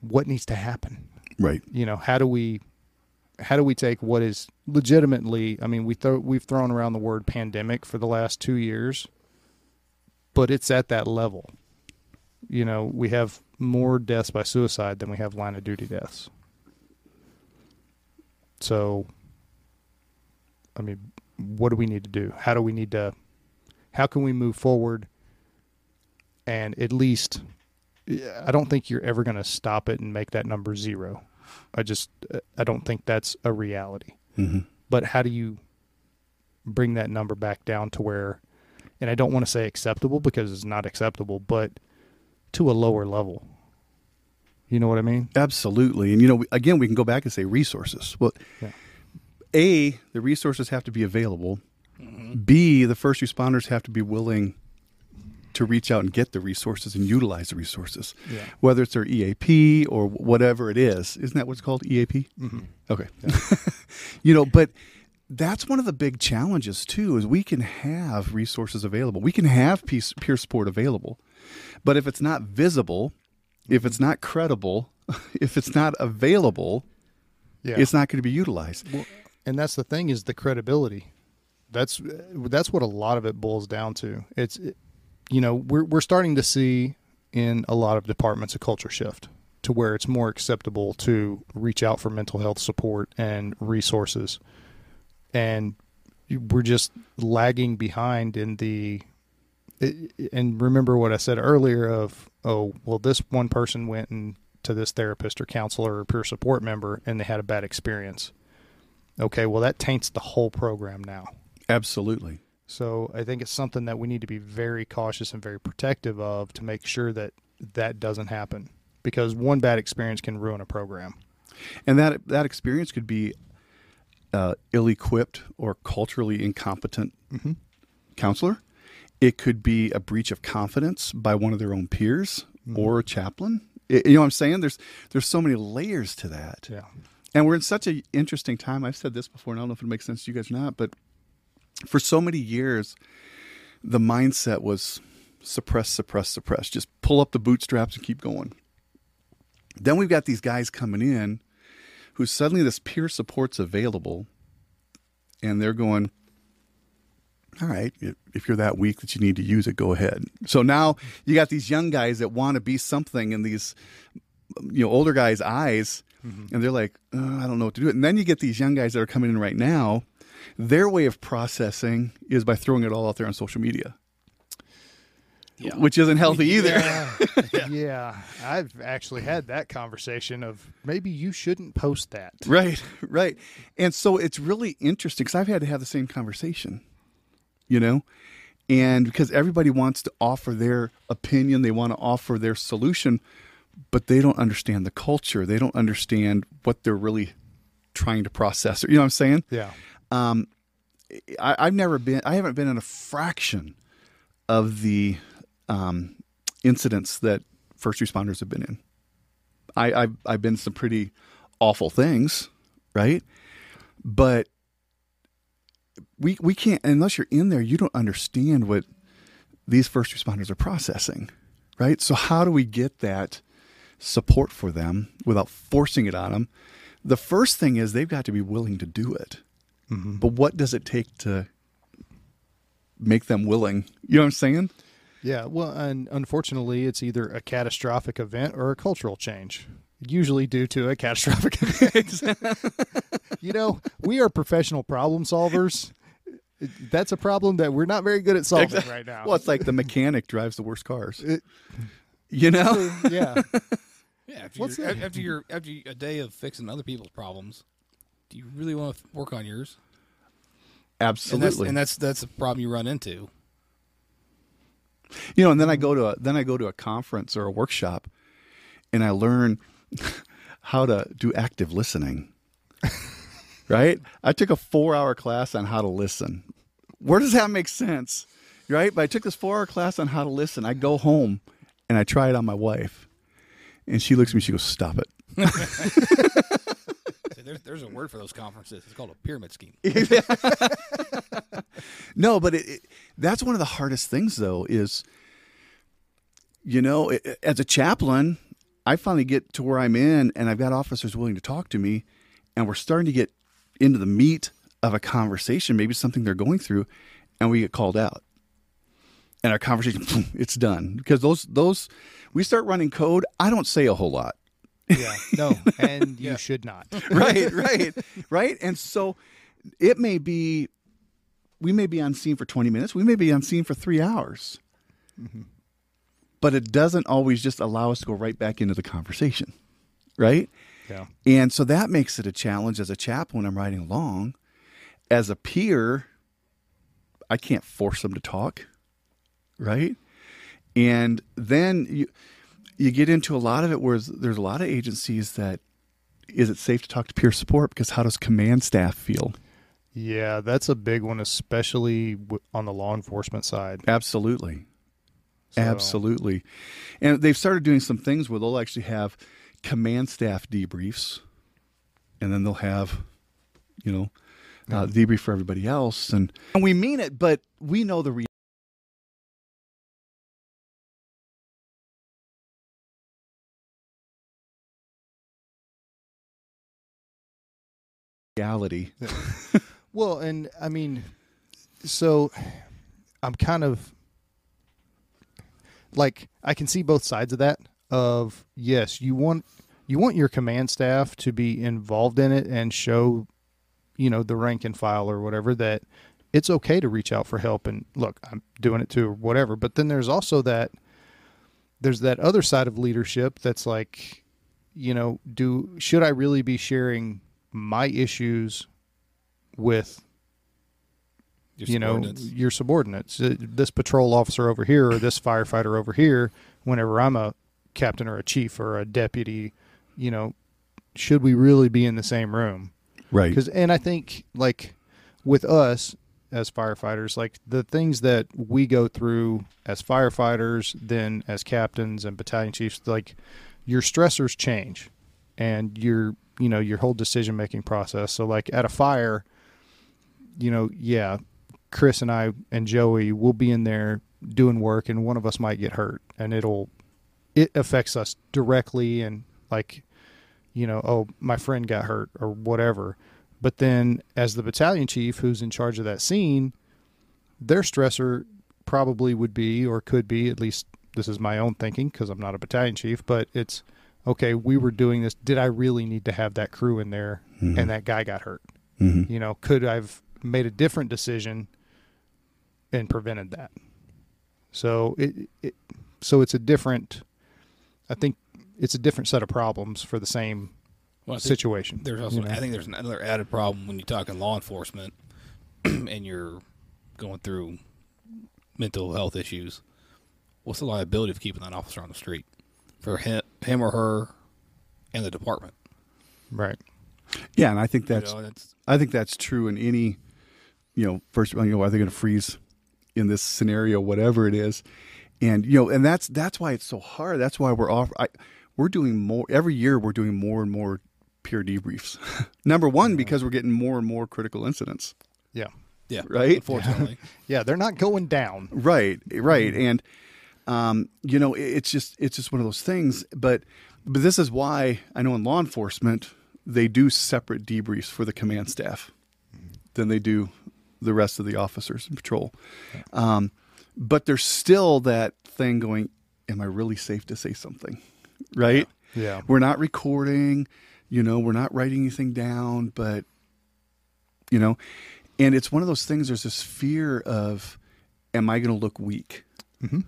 what needs to happen Right. you know how do we how do we take what is legitimately i mean we throw we've thrown around the word pandemic for the last 2 years but it's at that level you know we have more deaths by suicide than we have line of duty deaths so i mean what do we need to do how do we need to how can we move forward and at least I don't think you're ever going to stop it and make that number zero. I just I don't think that's a reality. hmm But how do you bring that number back down to where and I don't want to say acceptable because it's not acceptable, but to a lower level. You know what I mean? Absolutely. And you know, again, we can go back and say resources. Well, Yeah. A, the resources have to be available. B, the first responders have to be willing to reach out and get the resources and utilize the resources, Yeah. whether it's their EAP or whatever it is. Isn't that what's called EAP? Mm-hmm. Okay. you know, but that's one of the big challenges too is we can have resources available. We can have peace, peer support available. But if it's not visible, if it's not credible, if it's not available, Yeah. it's not going to be utilized. Well, and that's the thing is the credibility. That's that's what a lot of it boils down to. It's you know we're we're starting to see in a lot of departments a culture shift to where it's more acceptable to reach out for mental health support and resources, and we're just lagging behind in the. And remember what I said earlier of oh well this one person went and to this therapist or counselor or peer support member and they had a bad experience okay, well, that taints the whole program now. Absolutely. So I think it's something that we need to be very cautious and very protective of to make sure that that doesn't happen because one bad experience can ruin a program. And that that experience could be uh, ill-equipped or culturally incompetent Mm-hmm. counselor. It could be a breach of confidence by one of their own peers Mm-hmm. or a chaplain. I- you know what I'm saying? There's there's so many layers to that. Yeah. And we're in such an interesting time. I've said this before, and I don't know if it makes sense to you guys or not, but for so many years, the mindset was suppress, suppress, suppress. Just pull up the bootstraps and keep going. Then we've got these guys coming in who suddenly this peer support's available, and they're going, all right, if- you're that weak that you need to use it, go ahead. So now you got these young guys that want to be something in these, you know, older guys' eyes, and they're like, "Uh, I don't know what to do. And then you get these young guys that are coming in right now. Their way of processing is by throwing it all out there on social media, Yeah. which isn't healthy either. Yeah. yeah. I've actually had that conversation of maybe you shouldn't post that. Right, right. And so it's really interesting because I've had to have the same conversation, you know, and because everybody wants to offer their opinion, they want to offer their solution, but they don't understand the culture. They don't understand what they're really trying to process. You know what I'm saying? Yeah. Um, I, I've never been, I haven't been in a fraction of the um, incidents that first responders have been in. I, I've I've been some pretty awful things, right? But we we can't unless you're in there, you don't understand what these first responders are processing, right? So how do we get that support for them without forcing it on them? The first thing is they've got to be willing to do it. Mm-hmm. But what does it take to make them willing? You know what I'm saying? Yeah, well, and unfortunately, it's either a catastrophic event or a cultural change. Usually due to a catastrophic event. you know, we are professional problem solvers. That's a problem that we're not very good at solving right now. Well, it's like the mechanic drives the worst cars. It- You know? yeah, Yeah, after, What's that? after you're after a day of fixing other people's problems, do you really want to work on yours? And that's, Absolutely. and that's that's a problem you run into. You know, and then I go to a then I go to a conference or a workshop, and I learn how to do active listening. right? I took a four hour class on how to listen. Where does that make sense? Right? But I took this four hour class on how to listen. I go home and I try it on my wife, and she looks at me. She goes, "Stop it." See, there's, there's a word for those conferences. It's called a pyramid scheme. No, but it, it, that's one of the hardest things, though, is, you know, it, as a chaplain, I finally get to where I'm in and I've got officers willing to talk to me, and we're starting to get into the meat of a conversation, maybe something they're going through, and we get called out. And our conversation, it's done. Because those, those, we start running code, I don't say a whole lot. yeah, no, and you should not. right, right, right. And so it may be, we may be on scene for 20 minutes, we may be on scene for three hours. Mm-hmm. But it doesn't always just allow us to go right back into the conversation, right? Yeah, And so that makes it a challenge as a chaplain when I'm riding along. As a peer, I can't force them to talk, right? And then you you get into a lot of it where there's a lot of agencies that is it safe to talk to peer support because how does command staff feel? yeah, that's a big one, especially on the law enforcement side. Absolutely. So- Absolutely. And they've started doing some things where they'll actually have command staff debriefs and then they'll have, you know, uh, debrief for everybody else. And, and we mean it, but we know the reality. Reality. Well, and I mean, so I'm kind of like I can see both sides of that. Of yes, you want you want your command staff to be involved in it and show, you know, the rank and file or whatever that it's okay to reach out for help and look, I'm doing it too or whatever. But then there's also that there's that other side of leadership that's like, you know, do should I really be sharing my issues with Your you know subordinates. your subordinates Uh, this patrol officer over here or this firefighter over here whenever i'm a captain or a chief or a deputy you know should we really be in the same room Right. because and i think like with us as firefighters like the things that we go through as firefighters then as captains and battalion chiefs like your stressors change and your you know your whole decision making process. So like at a fire you know yeah chris and i and joey will be in there doing work and one of us might get hurt and it'll it affects us directly and like you know oh my friend got hurt or whatever. But then as the battalion chief who's in charge of that scene their stressor probably would be or could be at least this is my own thinking because i'm not a battalion chief but it's okay we were doing this did i really need to have that crew in there and that guy got hurt Mhm. you know could i've made a different decision and prevented that so it, it so it's a different i think it's a different set of problems for the same Well, situation There's also, you know? I think there's another added problem when you talk in law enforcement and you're going through mental health issues. What's the liability of keeping that officer on the street for him, him or her, and the department? right Yeah, and I think that's you know, that's I think that's true in any, you know, first, you know, are they going to freeze in this scenario, whatever it is, and you know, and that's that's why it's so hard. That's why we're off. I, we're doing more every year. We're doing more and more peer debriefs. Number one, because we're getting more and more critical incidents. Yeah. Yeah, Right? Unfortunately, Yeah, they're not going down. Right, right, mm-hmm. and um, you know, it's just it's just one of those things. But but this is why I know in law enforcement they do separate debriefs for the command staff than they do the rest of the officers in patrol. Um, but there's still that thing going. Am I really safe to say something? Right. Yeah. We're not recording. You know, we're not writing anything down, but you know, and it's one of those things. There's this fear of, am I going to look weak? Mhm.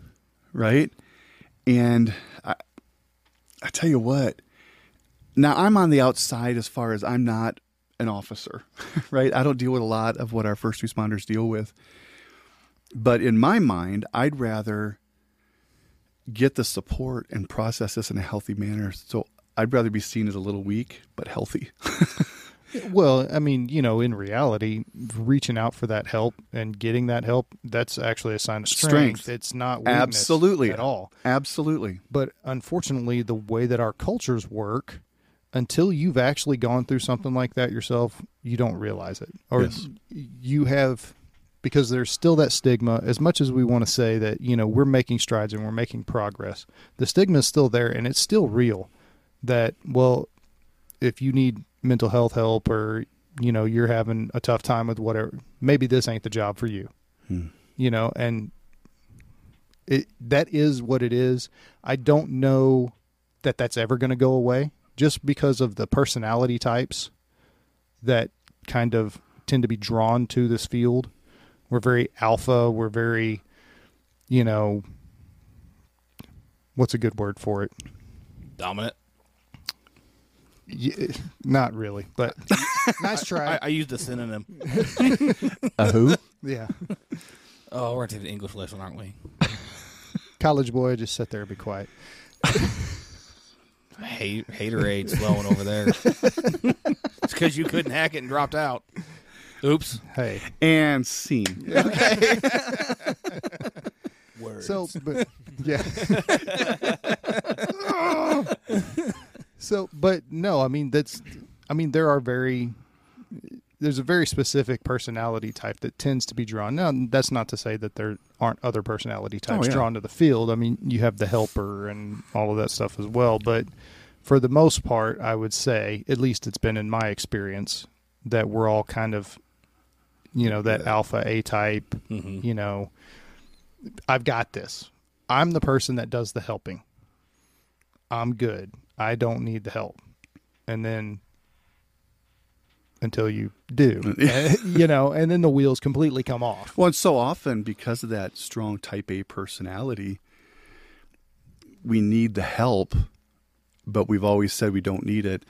Right. And I, I tell you what. Now I'm on the outside as far as I'm not an officer, right? I don't deal with a lot of what our first responders deal with. But in my mind, I'd rather get the support and process this in a healthy manner. So I'd rather be seen as a little weak but healthy. Well, I mean, you know, in reality, reaching out for that help and getting that help, that's actually a sign of strength. Strength. It's not weakness Absolutely. at all. Absolutely. But unfortunately, the way that our cultures work, until you've actually gone through something like that yourself, you don't realize it. Or Yes. you have because there's still that stigma as much as we want to say that, you know, we're making strides and we're making progress. The stigma is still there and it's still real that well, if you need mental health help or you know, you're having a tough time with whatever, maybe this ain't the job for you. Hmm. You know, and it that is what it is. I don't know that that's ever going to go away just because of the personality types that kind of tend to be drawn to this field. We're very alpha, we're very you know what's a good word for it? dominant. Y- not really, but nice try. I, I used a synonym. A who? yeah. Oh, we're taking an English lesson, aren't we? College boy, just sit there and be quiet. Hate, haterade flowing over there. it's because you couldn't hack it and dropped out. Oops. Hey. And scene. Words. So, but yeah. So, but no, I mean that's, I mean there are very, there's a very specific personality type that tends to be drawn. Now, that's not to say that there aren't other personality types yeah. drawn to the field. I mean, you have the helper and all of that stuff as well. But for the most part, I would say, at least it's been in my experience, that we're all kind of, you know, that alpha A type Mhm. you know, I've got this. I'm the person that does the helping. I'm good. I don't need the help. And then until you do, eh, you know, and then the wheels completely come off. Well, and so often because of that strong type A personality, we need the help, but we've always said we don't need it.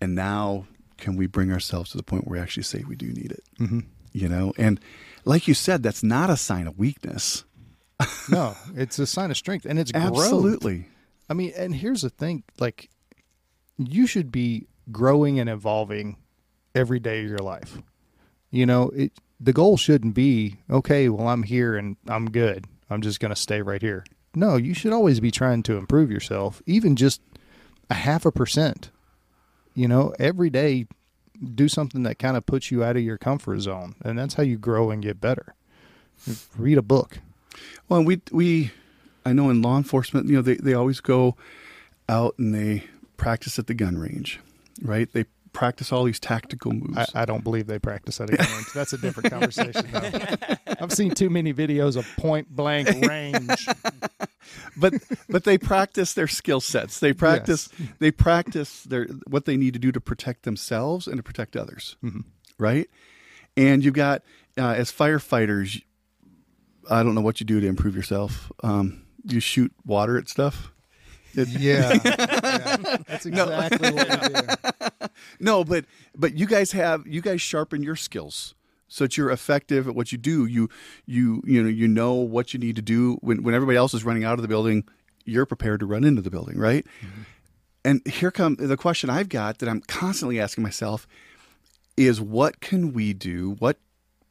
And now can we bring ourselves to the point where we actually say we do need it? Mm-hmm. You know, and like you said, that's not a sign of weakness. No, it's a sign of strength and it's growth. I mean, and here's the thing like, you should be growing and evolving every day of your life. You know, it, the goal shouldn't be, okay, well, I'm here and I'm good. I'm just going to stay right here. No, you should always be trying to improve yourself, even just a half a percent. You know, every day, do something that kind of puts you out of your comfort zone. And that's how you grow and get better. Read a book. Well, we we I know in law enforcement, you know, they, they always go out and they practice at the gun range, right? They practice all these tactical moves. I, I don't believe they practice at a gun range. That's a different conversation. Though. I've seen too many videos of point blank range. but but they practice their skill sets. They practice they practice their what they need to do to protect themselves and to protect others, Mhm. right? And you've got uh, as firefighters, I don't know what you do to improve yourself. Um, you shoot water at stuff. It- Yeah, Yeah. that's exactly what we do. No, but but you guys have you guys sharpen your skills so that you're effective at what you do. You you you know you know what you need to do when when everybody else is running out of the building. You're prepared to run into the building, right? Mm-hmm. And here come the question I've got that I'm constantly asking myself is what can we do? What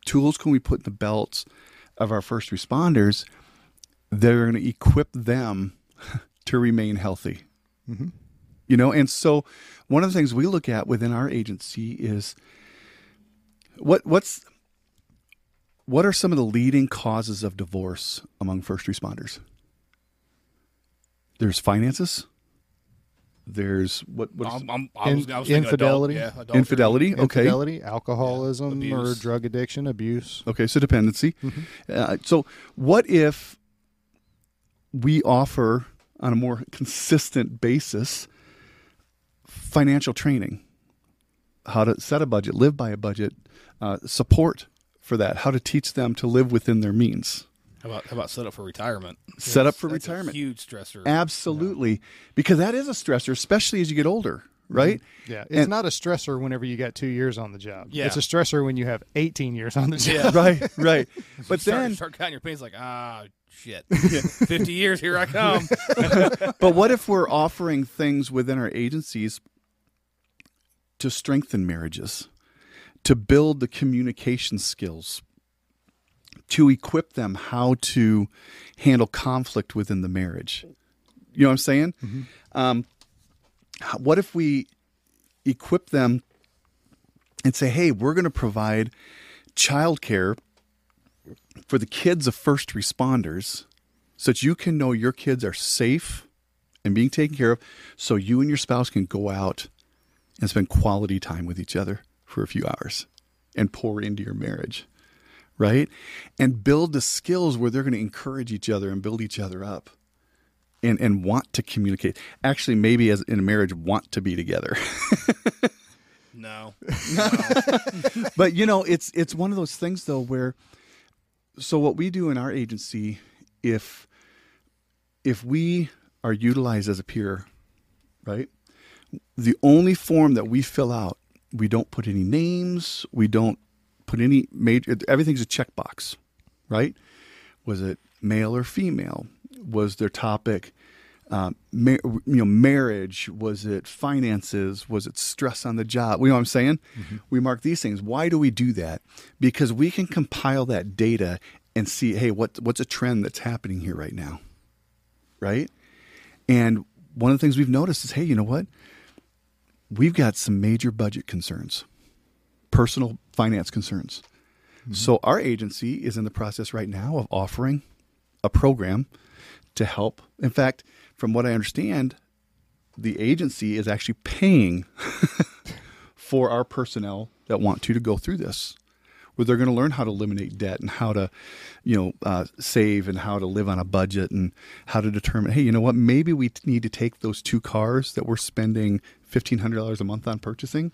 tools can we put in the belts of our first responders that are going to equip them to remain healthy? You know, and so one of the things we look at within our agency is what what's what are some of the leading causes of divorce among first responders? There's finances. There's what what is, I'm, I'm, I was, I was infidelity. Adult, yeah, adultery. infidelity. Okay, Infidelity, alcoholism, Yeah, or drug addiction, abuse. Okay, so dependency. Uh, so, what if we offer on a more consistent basis financial training? How to set a budget, live by a budget, uh, support for that, how to teach them to live within their means, How about how about set up for retirement? set up for That's a retirement. huge stressor. Absolutely, because that is a stressor, especially as you get older, right? Yeah, it's And- not a stressor whenever you got two years on the job. Yeah. It's a stressor when you have 18 years on the job. Yeah. right, right. But start, then, start counting your pains like ah shit, fifty years here I come. but what if we're offering things within our agencies to strengthen marriages, to build the communication skills, to equip them how to handle conflict within the marriage? You know what I'm saying? Um, h- what if we equip them and say, hey, we're going to provide childcare for the kids of first responders so that you can know your kids are safe and being taken care of so you and your spouse can go out and spend quality time with each other for a few hours and pour into your marriage right? And build the skills where they're going to encourage each other and build each other up and and want to communicate. Actually maybe as in a marriage want to be together. No, but you know it's it's one of those things though where so what we do in our agency if if we are utilized as a peer right the only form that we fill out we don't put any names we don't put any major everything's a checkbox right? Was it male or female was their topic. Um, mar- you know marriage was it finances was it stress on the job? You know what i'm saying? We mark these things. Why do we do that? Because we can compile that data and see hey what what's a trend that's happening here right now right? And one of the things we've noticed is hey you know what? We've got some major budget concerns personal finance concerns. So our agency is in the process right now of offering a program to help. In fact from what i understand the agency is actually paying for our personnel that want to to go through this where they're going to learn how to eliminate debt and how to you know uh, save and how to live on a budget and how to determine hey you know what maybe we need to take those two cars that we're spending $1500 a month on purchasing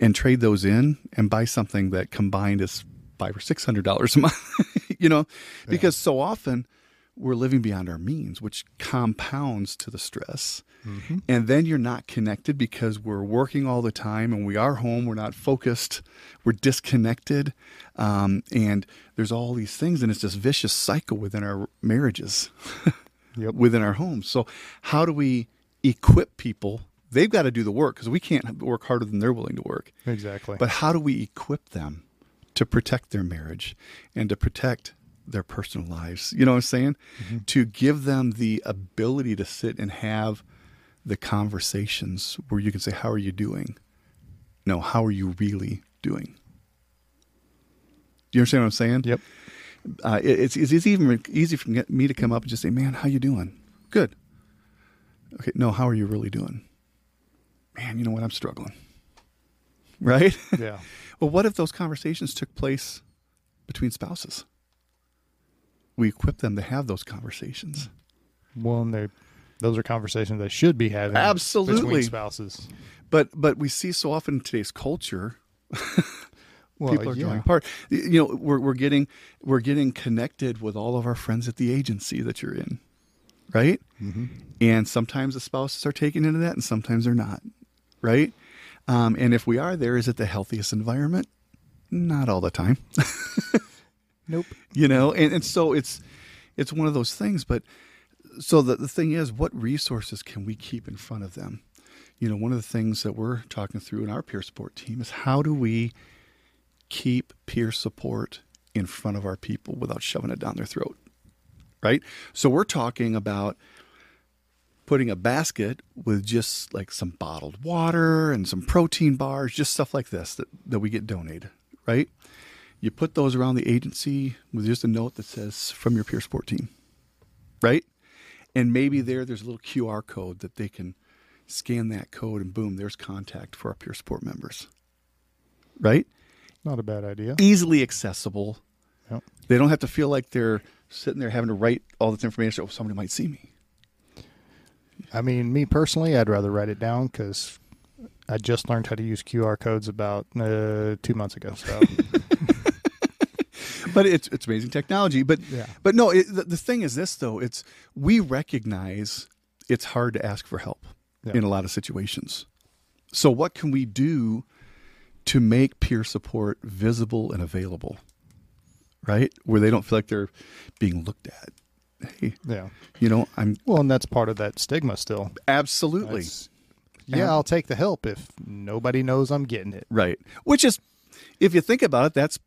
and trade those in and buy something that combined is five or six hundred dollars a month you know? Because so often we're living beyond our means which compounds to the stress. And then you're not connected because we're working all the time and we are home. We're not focused. We're disconnected. Um, and there's all these things and it's this vicious cycle within our marriages. Yep. within our homes. So how do we equip people? They've got to do the work because we can't work harder than they're willing to work. Exactly. but how do we equip them to protect their marriage and to protect their personal lives? You know what I'm saying? To give them the ability to sit and have the conversations where you can say, How are you doing? No, how are you really doing? Do you understand what I'm saying? yep. uh, it- it's, it's easy, even easy for me to come up and just say, "Man, how you doing? Good." Okay, no, how are you really doing? Man, you know what? I'm struggling. Right? Yeah. well, what if those conversations took place between spouses? We equip them to have those conversations. Well, and they, those are conversations they should be having. Absolutely. Between spouses. But but we see so often in today's culture Well, people are yeah. drawing apart. You know, we're we're getting we're getting connected with all of our friends at the agency that you're in, right? Mm-hmm. And sometimes the spouses are taken into that, and sometimes they're not, right? Um, and if we are there, is it the healthiest environment? Not all the time, Nope. you know. And and so it's it's one of those things. But so the the thing is, what resources can we keep in front of them? You know, one of the things that we're talking through in our peer support team is how do we keep peer support in front of our people without shoving it down their throat. Right? So we're talking about putting a basket with just like some bottled water and some protein bars, just stuff like this that, that we get donated, right? You put those around the agency with just a note that says from your peer sport team, right? And maybe there there's a little QR code that they can scan that code and boom, there's contact for our peer sport members. Right? Not a bad idea. Easily accessible. Yep. They don't have to feel like they're sitting there having to write all this information. Oh, somebody might see me. I mean, me personally, I'd rather write it down because I just learned how to use QR codes about uh, two months ago. So but it's it's amazing technology. But Yeah. but no, it, the, the thing is this though. It's we recognize it's hard to ask for help Yeah. in a lot of situations. So what can we do to make peer support visible and available? Right, where they don't feel like they're being looked at. Hey, yeah. you know, I'm Well, and that's part of that stigma still. absolutely That's- yeah, I'll take the help if nobody knows I'm getting it. right. Which is, if you think about it, that's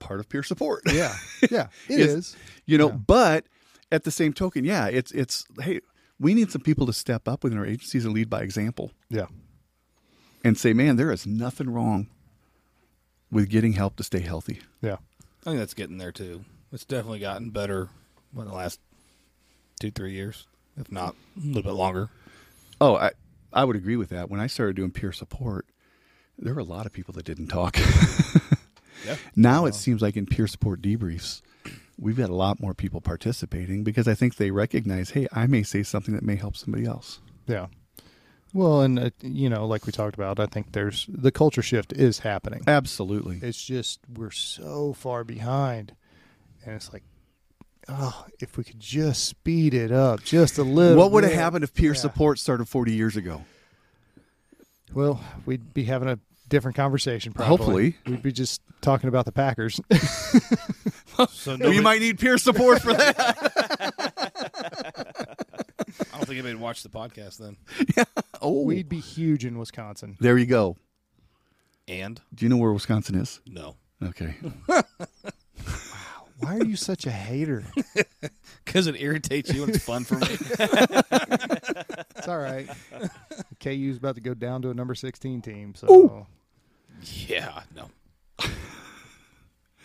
part of peer support. Yeah, yeah, It's- you know Yeah. but at the same token yeah it's it's hey we need some people to step up within our agencies and lead by example. Yeah, and say man there is nothing wrong with getting help to stay healthy. Yeah, I think that's getting there too. It's definitely gotten better in the last two, three years, if not a little bit longer. oh i i would agree with that. When i started doing peer support there were a lot of people that didn't talk Yeah. now it seems like in peer support debriefs we've got a lot more people participating because i think they recognize hey i may say something that may help somebody else yeah. Well, and uh, you know, like we talked about, I think there's the culture shift is happening. absolutely It's just we're so far behind, and it's like, oh, if we could just speed it up just a little. what would have happened if peer Yeah. support started 40 years ago Well, we'd be having a different conversation. Probably. Hopefully. we'd be just talking about the Packers. So we might need peer support for that I don't think anybody would watch the podcast then. Oh, we'd be huge in Wisconsin. there you go. And Do you know where Wisconsin is? no, Okay. Wow. Why are you such a hater? because it irritates you and it's fun for me. It's all right. KU's about to go down to a number 16 team, so yeah, no,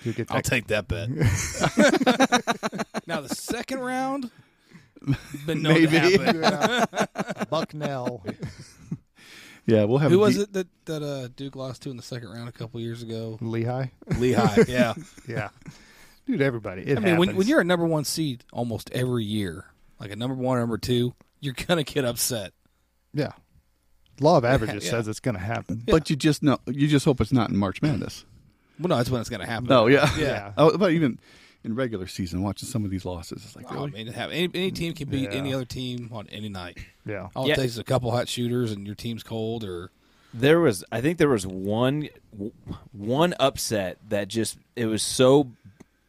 you'll get I'll that. take that bet. now the second round, been known Maybe. to happen. Yeah. Bucknell. Yeah, we'll have. Who was deep- it that that uh, Duke lost to in the second round a couple years ago? Lehigh. Lehigh. Yeah, Yeah. Dude, everybody. It I mean, when, happens. when you're a number one seed almost every year, like a number one or number two, you're gonna get upset. Yeah. Law of averages Yeah. says it's going to happen. But you just know. You just hope it's not in March Madness. Well, no, that's when it's gonna happen. No, yeah. Yeah. Oh, but even in regular season, watching some of these losses, it's like Oh, really. man, it happen- any, any team can beat Yeah. any other team on any night. Yeah. All Yeah. it takes is a couple hot shooters, and your team's cold. Or There was, I think there was one, one upset that just it was so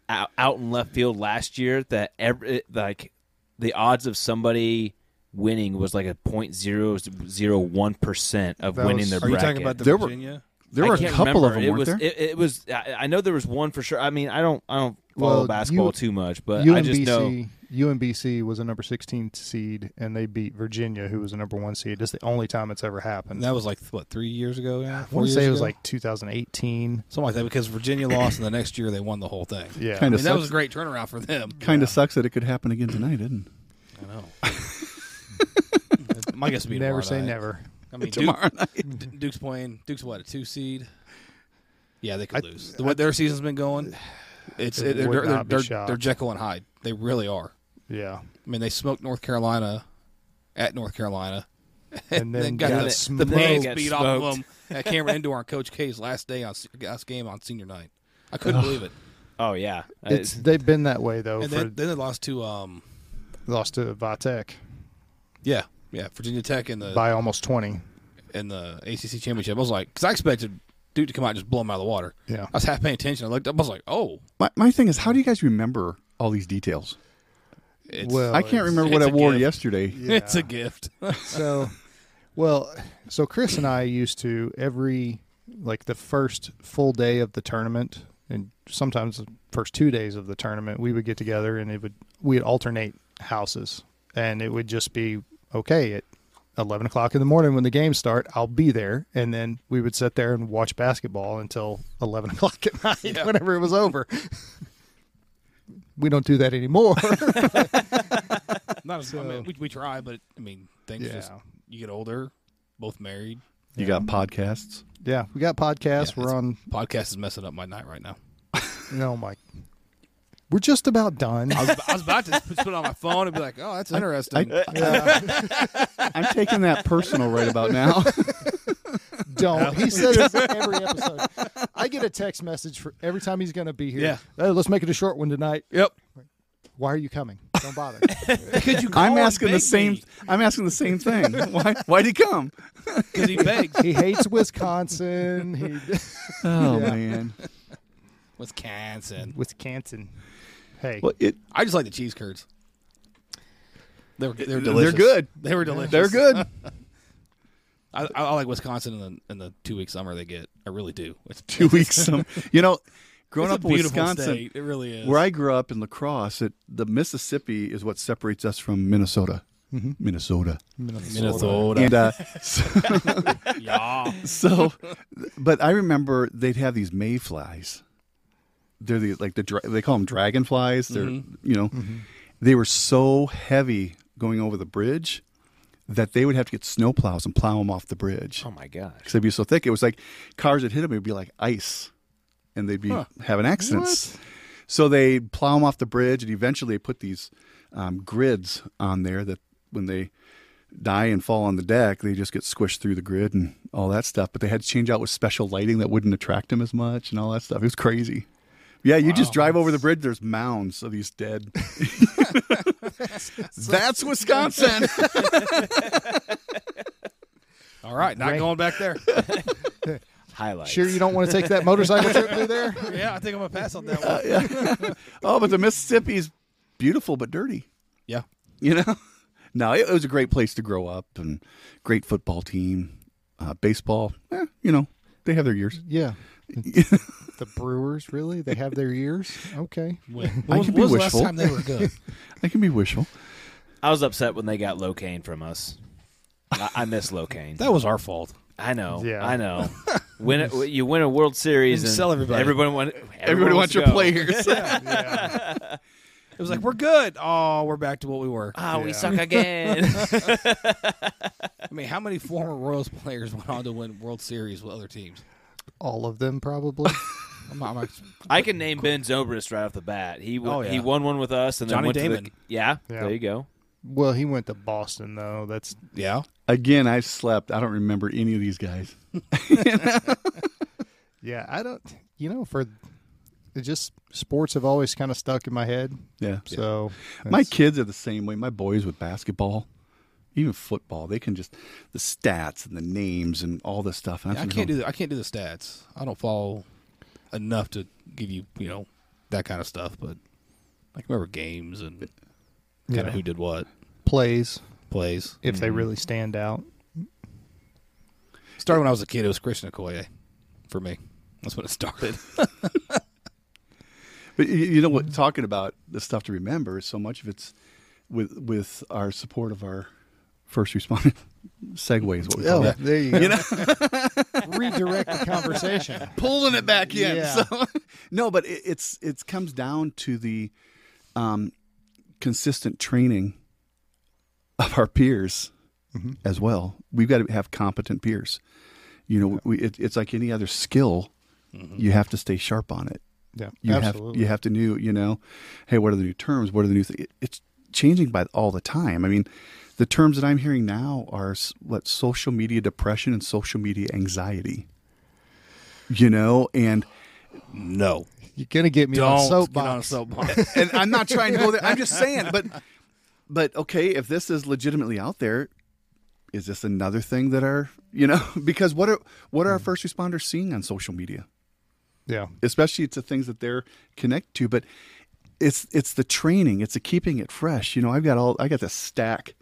out, out in left field last year that every like the odds of somebody winning was like a point zero zero one percent of That winning was- their are you talking about the There were- Virginia? there I were a can't couple of them, It weren't was, there? It, it was. I, I know there was one for sure. I mean, I don't. I don't follow Well, basketball you- too much, but I just know. UMBC, UMBC was a number 16 seed, and they beat Virginia, who was a number one seed. It's the only time it's ever And happened. that was like what three years ago now. I Four want to years say it was ago? like 2018. something like that because Virginia lost, and the next year they won the whole thing. Yeah. Kinda I mean, that was a great turnaround for them. Kind of sucks that it could happen again tonight, didn't I know. My guess would be Never say night. never. I mean, it? Tomorrow night. Duke's playing. Duke's what a two seed. Yeah, they could I- lose. The way their season's been going, it's It it, they're, they're, not be they're, they're Jekyll and Hyde. They really are. Yeah. I mean, they smoked North Carolina at North Carolina, And then got got the, the pants Got beat off of them at Cameron Indoor on Coach K's last day on last game on senior night. I couldn't believe it. Oh yeah, It's they've been that way though. And for then, then they lost to um lost to Vitek yeah yeah Virginia Tech in the by almost 20. in the ACC championship. I was like, because I expected Duke to come out and just blow them out of the water. Yeah. I was half paying attention. I looked up. I was like, oh, My, my thing is, how do you guys remember all these details? it's Well, I can't it's- remember what I wore gift. yesterday. it's a gift. so well so chris and i used to every like the first full day of the tournament and sometimes the first two days of the tournament we would get together and it would we'd alternate houses and it would just be okay, at 11 o'clock in the morning when the games start, I'll be there. And then we would sit there and watch basketball until 11 o'clock at night whenever it was over. we don't do that anymore. Not as, I mean, we, we try, but I mean, things Yeah. just you get older, both married. You got podcasts. yeah, we got podcasts. Yeah, We're on, Podcast is messing up my night right now. no, know, my. We're just about done. I was, I was about to put it on my phone and be like, "Oh, that's interesting." I'm taking that personal right about now. Don't. He says this every episode. I get a text message for every time he's going to be here. Yeah. "Hey, let's make it a short one tonight. yep. Why are you coming? Don't bother. Because you I'm asking the same. I'm asking the same thing. Why? Why'd he come? because he begs. he hates Wisconsin. He Oh Yeah. man. Wisconsin. Wisconsin. Hey, Well, it. I just like the cheese curds. They were they were They're good. They were delicious. They're good. I, I, I like Wisconsin in the in the two week summer they get. I really do. It's Two weeks. Some. You know, growing it's up a in Wisconsin, state. It really is. where I grew up in La Crosse, it, the Mississippi is what separates us from Minnesota. Minnesota. Minnesota. And uh, so, yeah. so, but I remember they'd have these mayflies. They're the like the dra- they call them dragonflies. They're you know, they were so heavy going over the bridge that they would have to get snowplows and plow them off the bridge Oh my gosh. because they'd be so thick. It was like cars that hit them, it would be like ice, and they'd be Huh. having accidents. So they plow them off the bridge, and eventually they put these um, grids on there that when they die and fall on the deck, they just get squished through the grid and all that stuff. But they had to change out with special lighting that wouldn't attract them as much and all that stuff. It was crazy. Yeah, you just drive over the bridge. There's mounds of these dead. That's Wisconsin. All right, not Right. going back there. Highlights. sure you don't want to take that motorcycle trip through there? yeah, I think I'm gonna pass on that one. oh, but the Mississippi's beautiful but dirty. Yeah. You know, no, it, it was a great place to grow up and great football team, uh, baseball. Eh, you know, they have their years. Yeah. The Brewers, really? They have their years? Okay. When, I when was, can be was the last wishful. time they were good? I can be wishful. I was upset when they got LoCain from us. I, I miss LoCain. that was our fault. I know. Yeah. I know. Win it, you win a World Series And and sell everybody. Everybody, want, Everybody wants your go. players. It was like we're good. Oh, we're back to what we were. Ah, we suck again. I mean, how many former Royals players went on to win World Series with other teams? All of them, probably. I'm not, I'm not- I can name Ben Zobrist right off the bat. He w- Oh, yeah. he won one with us and then Johnny went to the yeah, Yeah. There you go. well, he went to Boston, though. That's yeah. Again, I slept. I don't remember any of these guys. Yeah, I don't, you know, for it just sports have always kind of stuck in my head. Yeah. So My that's- kids are the same way. My boys with basketball, even football, they can just the stats and the names and all this stuff. And I'm I can't do the, I can't do the stats. I don't follow enough to give you you know that kind of stuff. But I can remember games and kind Yeah. of who did what plays plays. if they mm-hmm. really stand out. Started when I was a kid. It was Christian Okoye for me. That's when it started. But you, you know what? Talking about the stuff to remember, so much of it's with with our support of our first responder. Segue is what we call Oh, it. there you go. Redirect the conversation. Pulling it back in. Yeah. So, no, but it, it's it comes down to the um, consistent training of our peers as well. We've got to have competent peers. You know, we, it, it's like any other skill. You have to stay sharp on it. Yeah, you absolutely. have you have to new you know hey what are the new terms what are the new th- it's changing by all the time i mean the terms that i'm hearing now are s- what social media depression and social media anxiety you know and no, You're gonna get me on a don't get on a soapbox. soapbox. and i'm not trying to go there i'm just saying but but okay if this is legitimately out there is this another thing that are you know because what are what are our hmm. first responders seeing on social media yeah, especially to things that they're connected to. But it's it's the training, it's the keeping it fresh. You know, I've got all I got this stack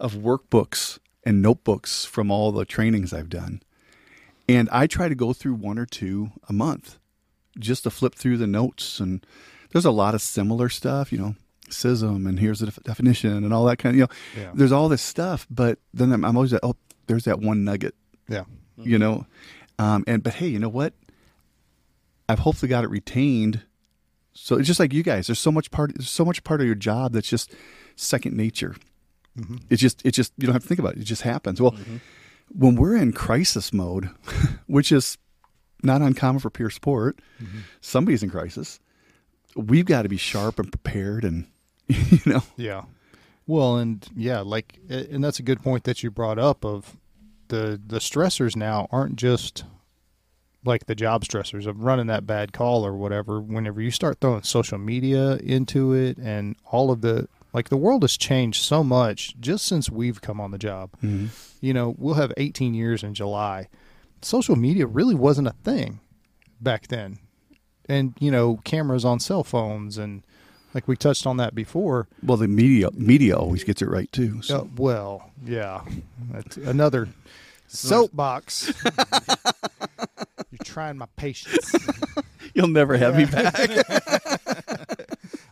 of workbooks and notebooks from all the trainings I've done, and I try to go through one or two a month just to flip through the notes. And there's a lot of similar stuff. You know, CISM and here's the def- definition and all that kind of you know Yeah. there's all this stuff but then i'm, I'm always like oh there's that one nugget Yeah. you know um, and but hey you know what i've hopefully got it retained so it's just like you guys there's so much part there's so much part of your job that's just second nature Mm-hmm. it's just it's just you don't have to think about it it just happens well when we're in crisis mode which is not uncommon for peer sport somebody's in crisis we've got to be sharp and prepared and you know Yeah. Well, and yeah, like, and that's a good point that you brought up of the the stressors now aren't just like the job stressors of running that bad call or whatever. Whenever you start throwing social media into it and all of the like, the world has changed so much just since we've come on the job. You know, we'll have 18 years in July. Social media really wasn't a thing back then, and you know, cameras on cell phones and like we touched on that before. well the media media always gets it right too so. Uh, well, yeah, that's another soapbox. You're trying my patience. you'll never have me back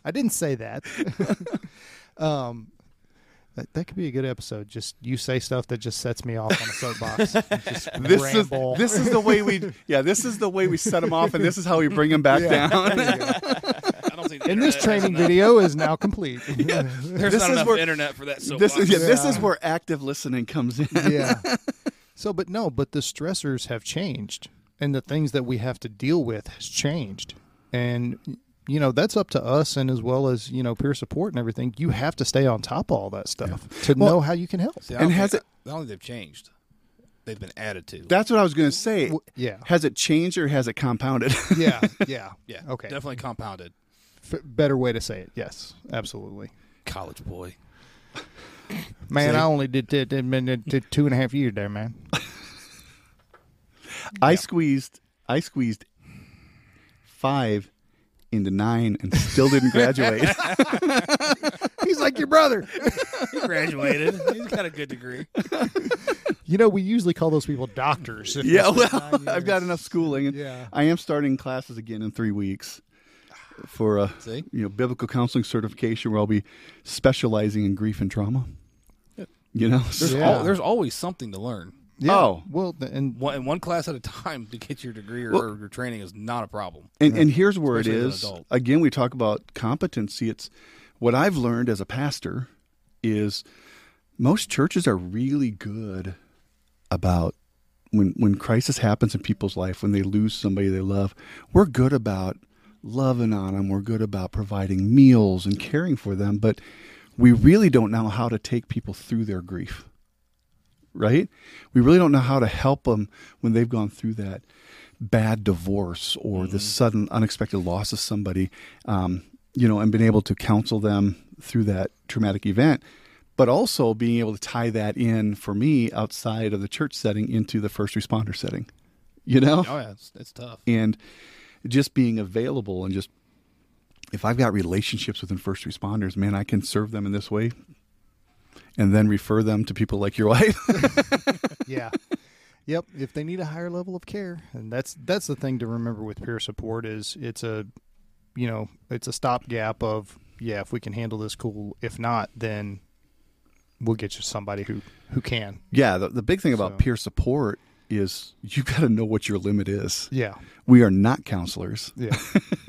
I didn't say that. um, that, that could be a good episode. Just you say stuff that just sets me off on a soapbox. Just this ramble. is this is the way we yeah this is the way we set them off and this is how we bring them back Yeah. down I don't think the and this internet has training enough- video is now complete. There's This not is enough where- internet for that. this is yeah, this is Yeah. where active listening comes in yeah. So, but no, but the stressors have changed, and the things that we have to deal with has changed, and you know that's up to us, and as well as you know peer support and everything. You have to stay on top of all that stuff to Well- know how you can help. See, And has it I don't think they've changed. They've been added to. that's what i was going to say W- yeah, has it changed or has it compounded yeah, yeah, yeah. Okay, Definitely compounded. F- better way to say it. Yes, absolutely. College boy. Man, See? I only did, did, did, did, did two and a half years there, man. i squeezed i squeezed five into nine and still didn't graduate He's like your brother. He graduated. He's got a good degree. You know, we usually call those people doctors. yeah well i've got enough schooling and Yeah. i am starting classes again in three weeks for a See? you know biblical counseling certification where i'll be specializing in grief and trauma you know There's, Yeah. al- there's always something to learn. Yeah. Oh. well, th- and One, and one class at a time to get your degree or, Well- or your training is not a problem. And, and here's where Especially it as an is. adult. Again, we talk about competency. It's what I've learned as a pastor is most churches are really good about when when crisis happens in people's life, when they lose somebody they love. We're good about loving on them. We're good about providing meals and caring for them, but we really don't know how to take people through their grief. Right? We really don't know how to help them when they've gone through that bad divorce or the sudden unexpected loss of somebody, um, you know, and been able to counsel them through that traumatic event, but also being able to tie that in for me outside of the church setting into the first responder setting, you know, Oh, yeah. It's, it's tough. and just being available and just if I've got relationships within first responders, man, I can serve them in this way. And then refer them to people like your wife. yeah. Yep. If they need a higher level of care, and that's that's the thing to remember with peer support is it's a, you know, it's a stopgap of yeah. If we can handle this, cool. If not, then we'll get you somebody who who can. yeah, the, the big thing about So- peer support is you've got to know what your limit is. Yeah. We are not counselors, Yeah.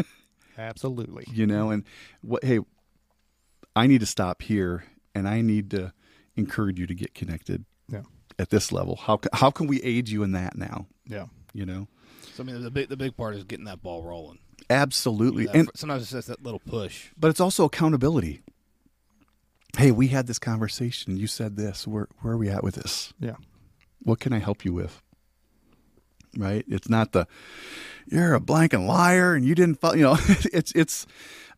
Absolutely. you know, and what hey, I need to stop here and I need to encourage you to get connected Yeah. at this level. How how can we aid you in that now, Yeah. you know? So, I mean, the big, the big part is getting that ball rolling. Absolutely. That- And sometimes it's just that little push. but it's also accountability. Hey, we had this conversation. You said this. Where where are we at with this? Yeah. What can I help you with? Right? It's not the you're a blanking liar and you didn't follow, you know, it's it's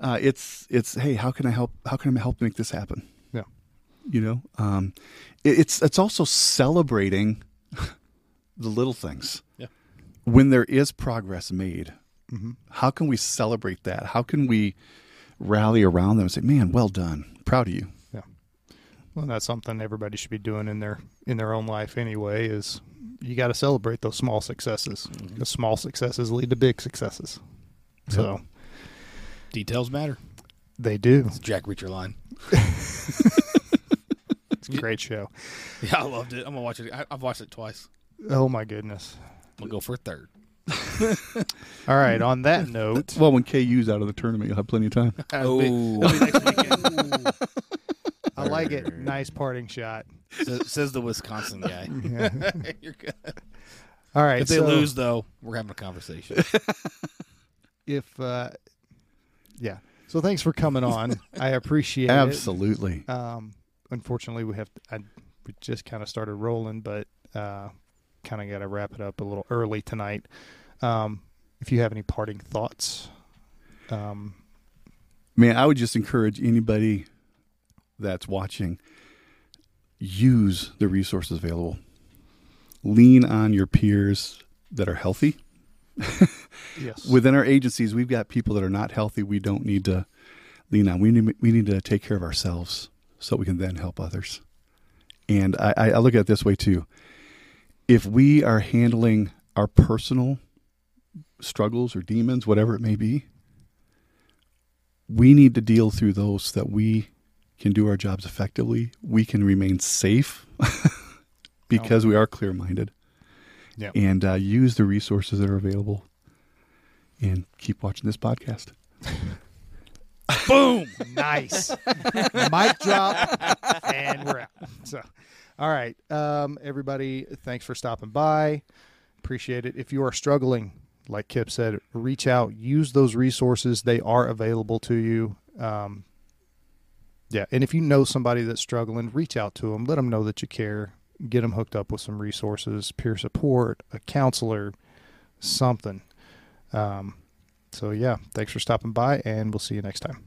uh, it's it's hey, how can I help how can I help make this happen? Yeah. You know? Um it, it's it's also celebrating the little things. Yeah. When there is progress made. Mm-hmm. How can we celebrate that? How can we rally around them and say, "Man, well done. Proud of you." Yeah. Well, that's something everybody should be doing in their in their own life anyway. Is you got to celebrate those small successes. The small successes lead to big successes. So Details matter. They do. It's Jack Reacher line. It's a great show. Yeah, I loved it. I'm gonna watch it. I, I've watched it twice. Oh my goodness. We'll go for a third. All right. On that note, Well, when KU's out of the tournament, you'll have plenty of time. It'll be- it'll be next weekend. I like it. Nice parting shot. Says- says the Wisconsin guy. Yeah. You're good. All right. If they so lose, though, we're having a conversation. if uh, yeah. So thanks for coming on. I appreciate it. Absolutely. Um, unfortunately, we have I, we just kind of started rolling, but uh, kind of got to wrap it up a little early tonight. Um, if you have any parting thoughts, um, Man, I would just encourage anybody that's watching use the resources available. Lean on your peers that are healthy. yes, Within our agencies, we've got people that are not healthy. We don't need to lean on. We need we need to take care of ourselves so we can then help others. And I, I look at it this way too. If we are handling our personal struggles or demons, whatever it may be, we need to deal through those so that we can do our jobs effectively. We can remain safe because we are clear minded yeah. and uh, use the resources that are available and keep watching this podcast. Boom. nice mic drop, and we're out. So, all right, um, everybody, thanks for stopping by. Appreciate it. If you are struggling, like Kip said, reach out. Use those resources; they are available to you. Um, yeah, and if you know somebody that's struggling, reach out to them. Let them know that you care. Get them hooked up with some resources, peer support, a counselor, something. Um, so yeah, thanks for stopping by, and we'll see you next time.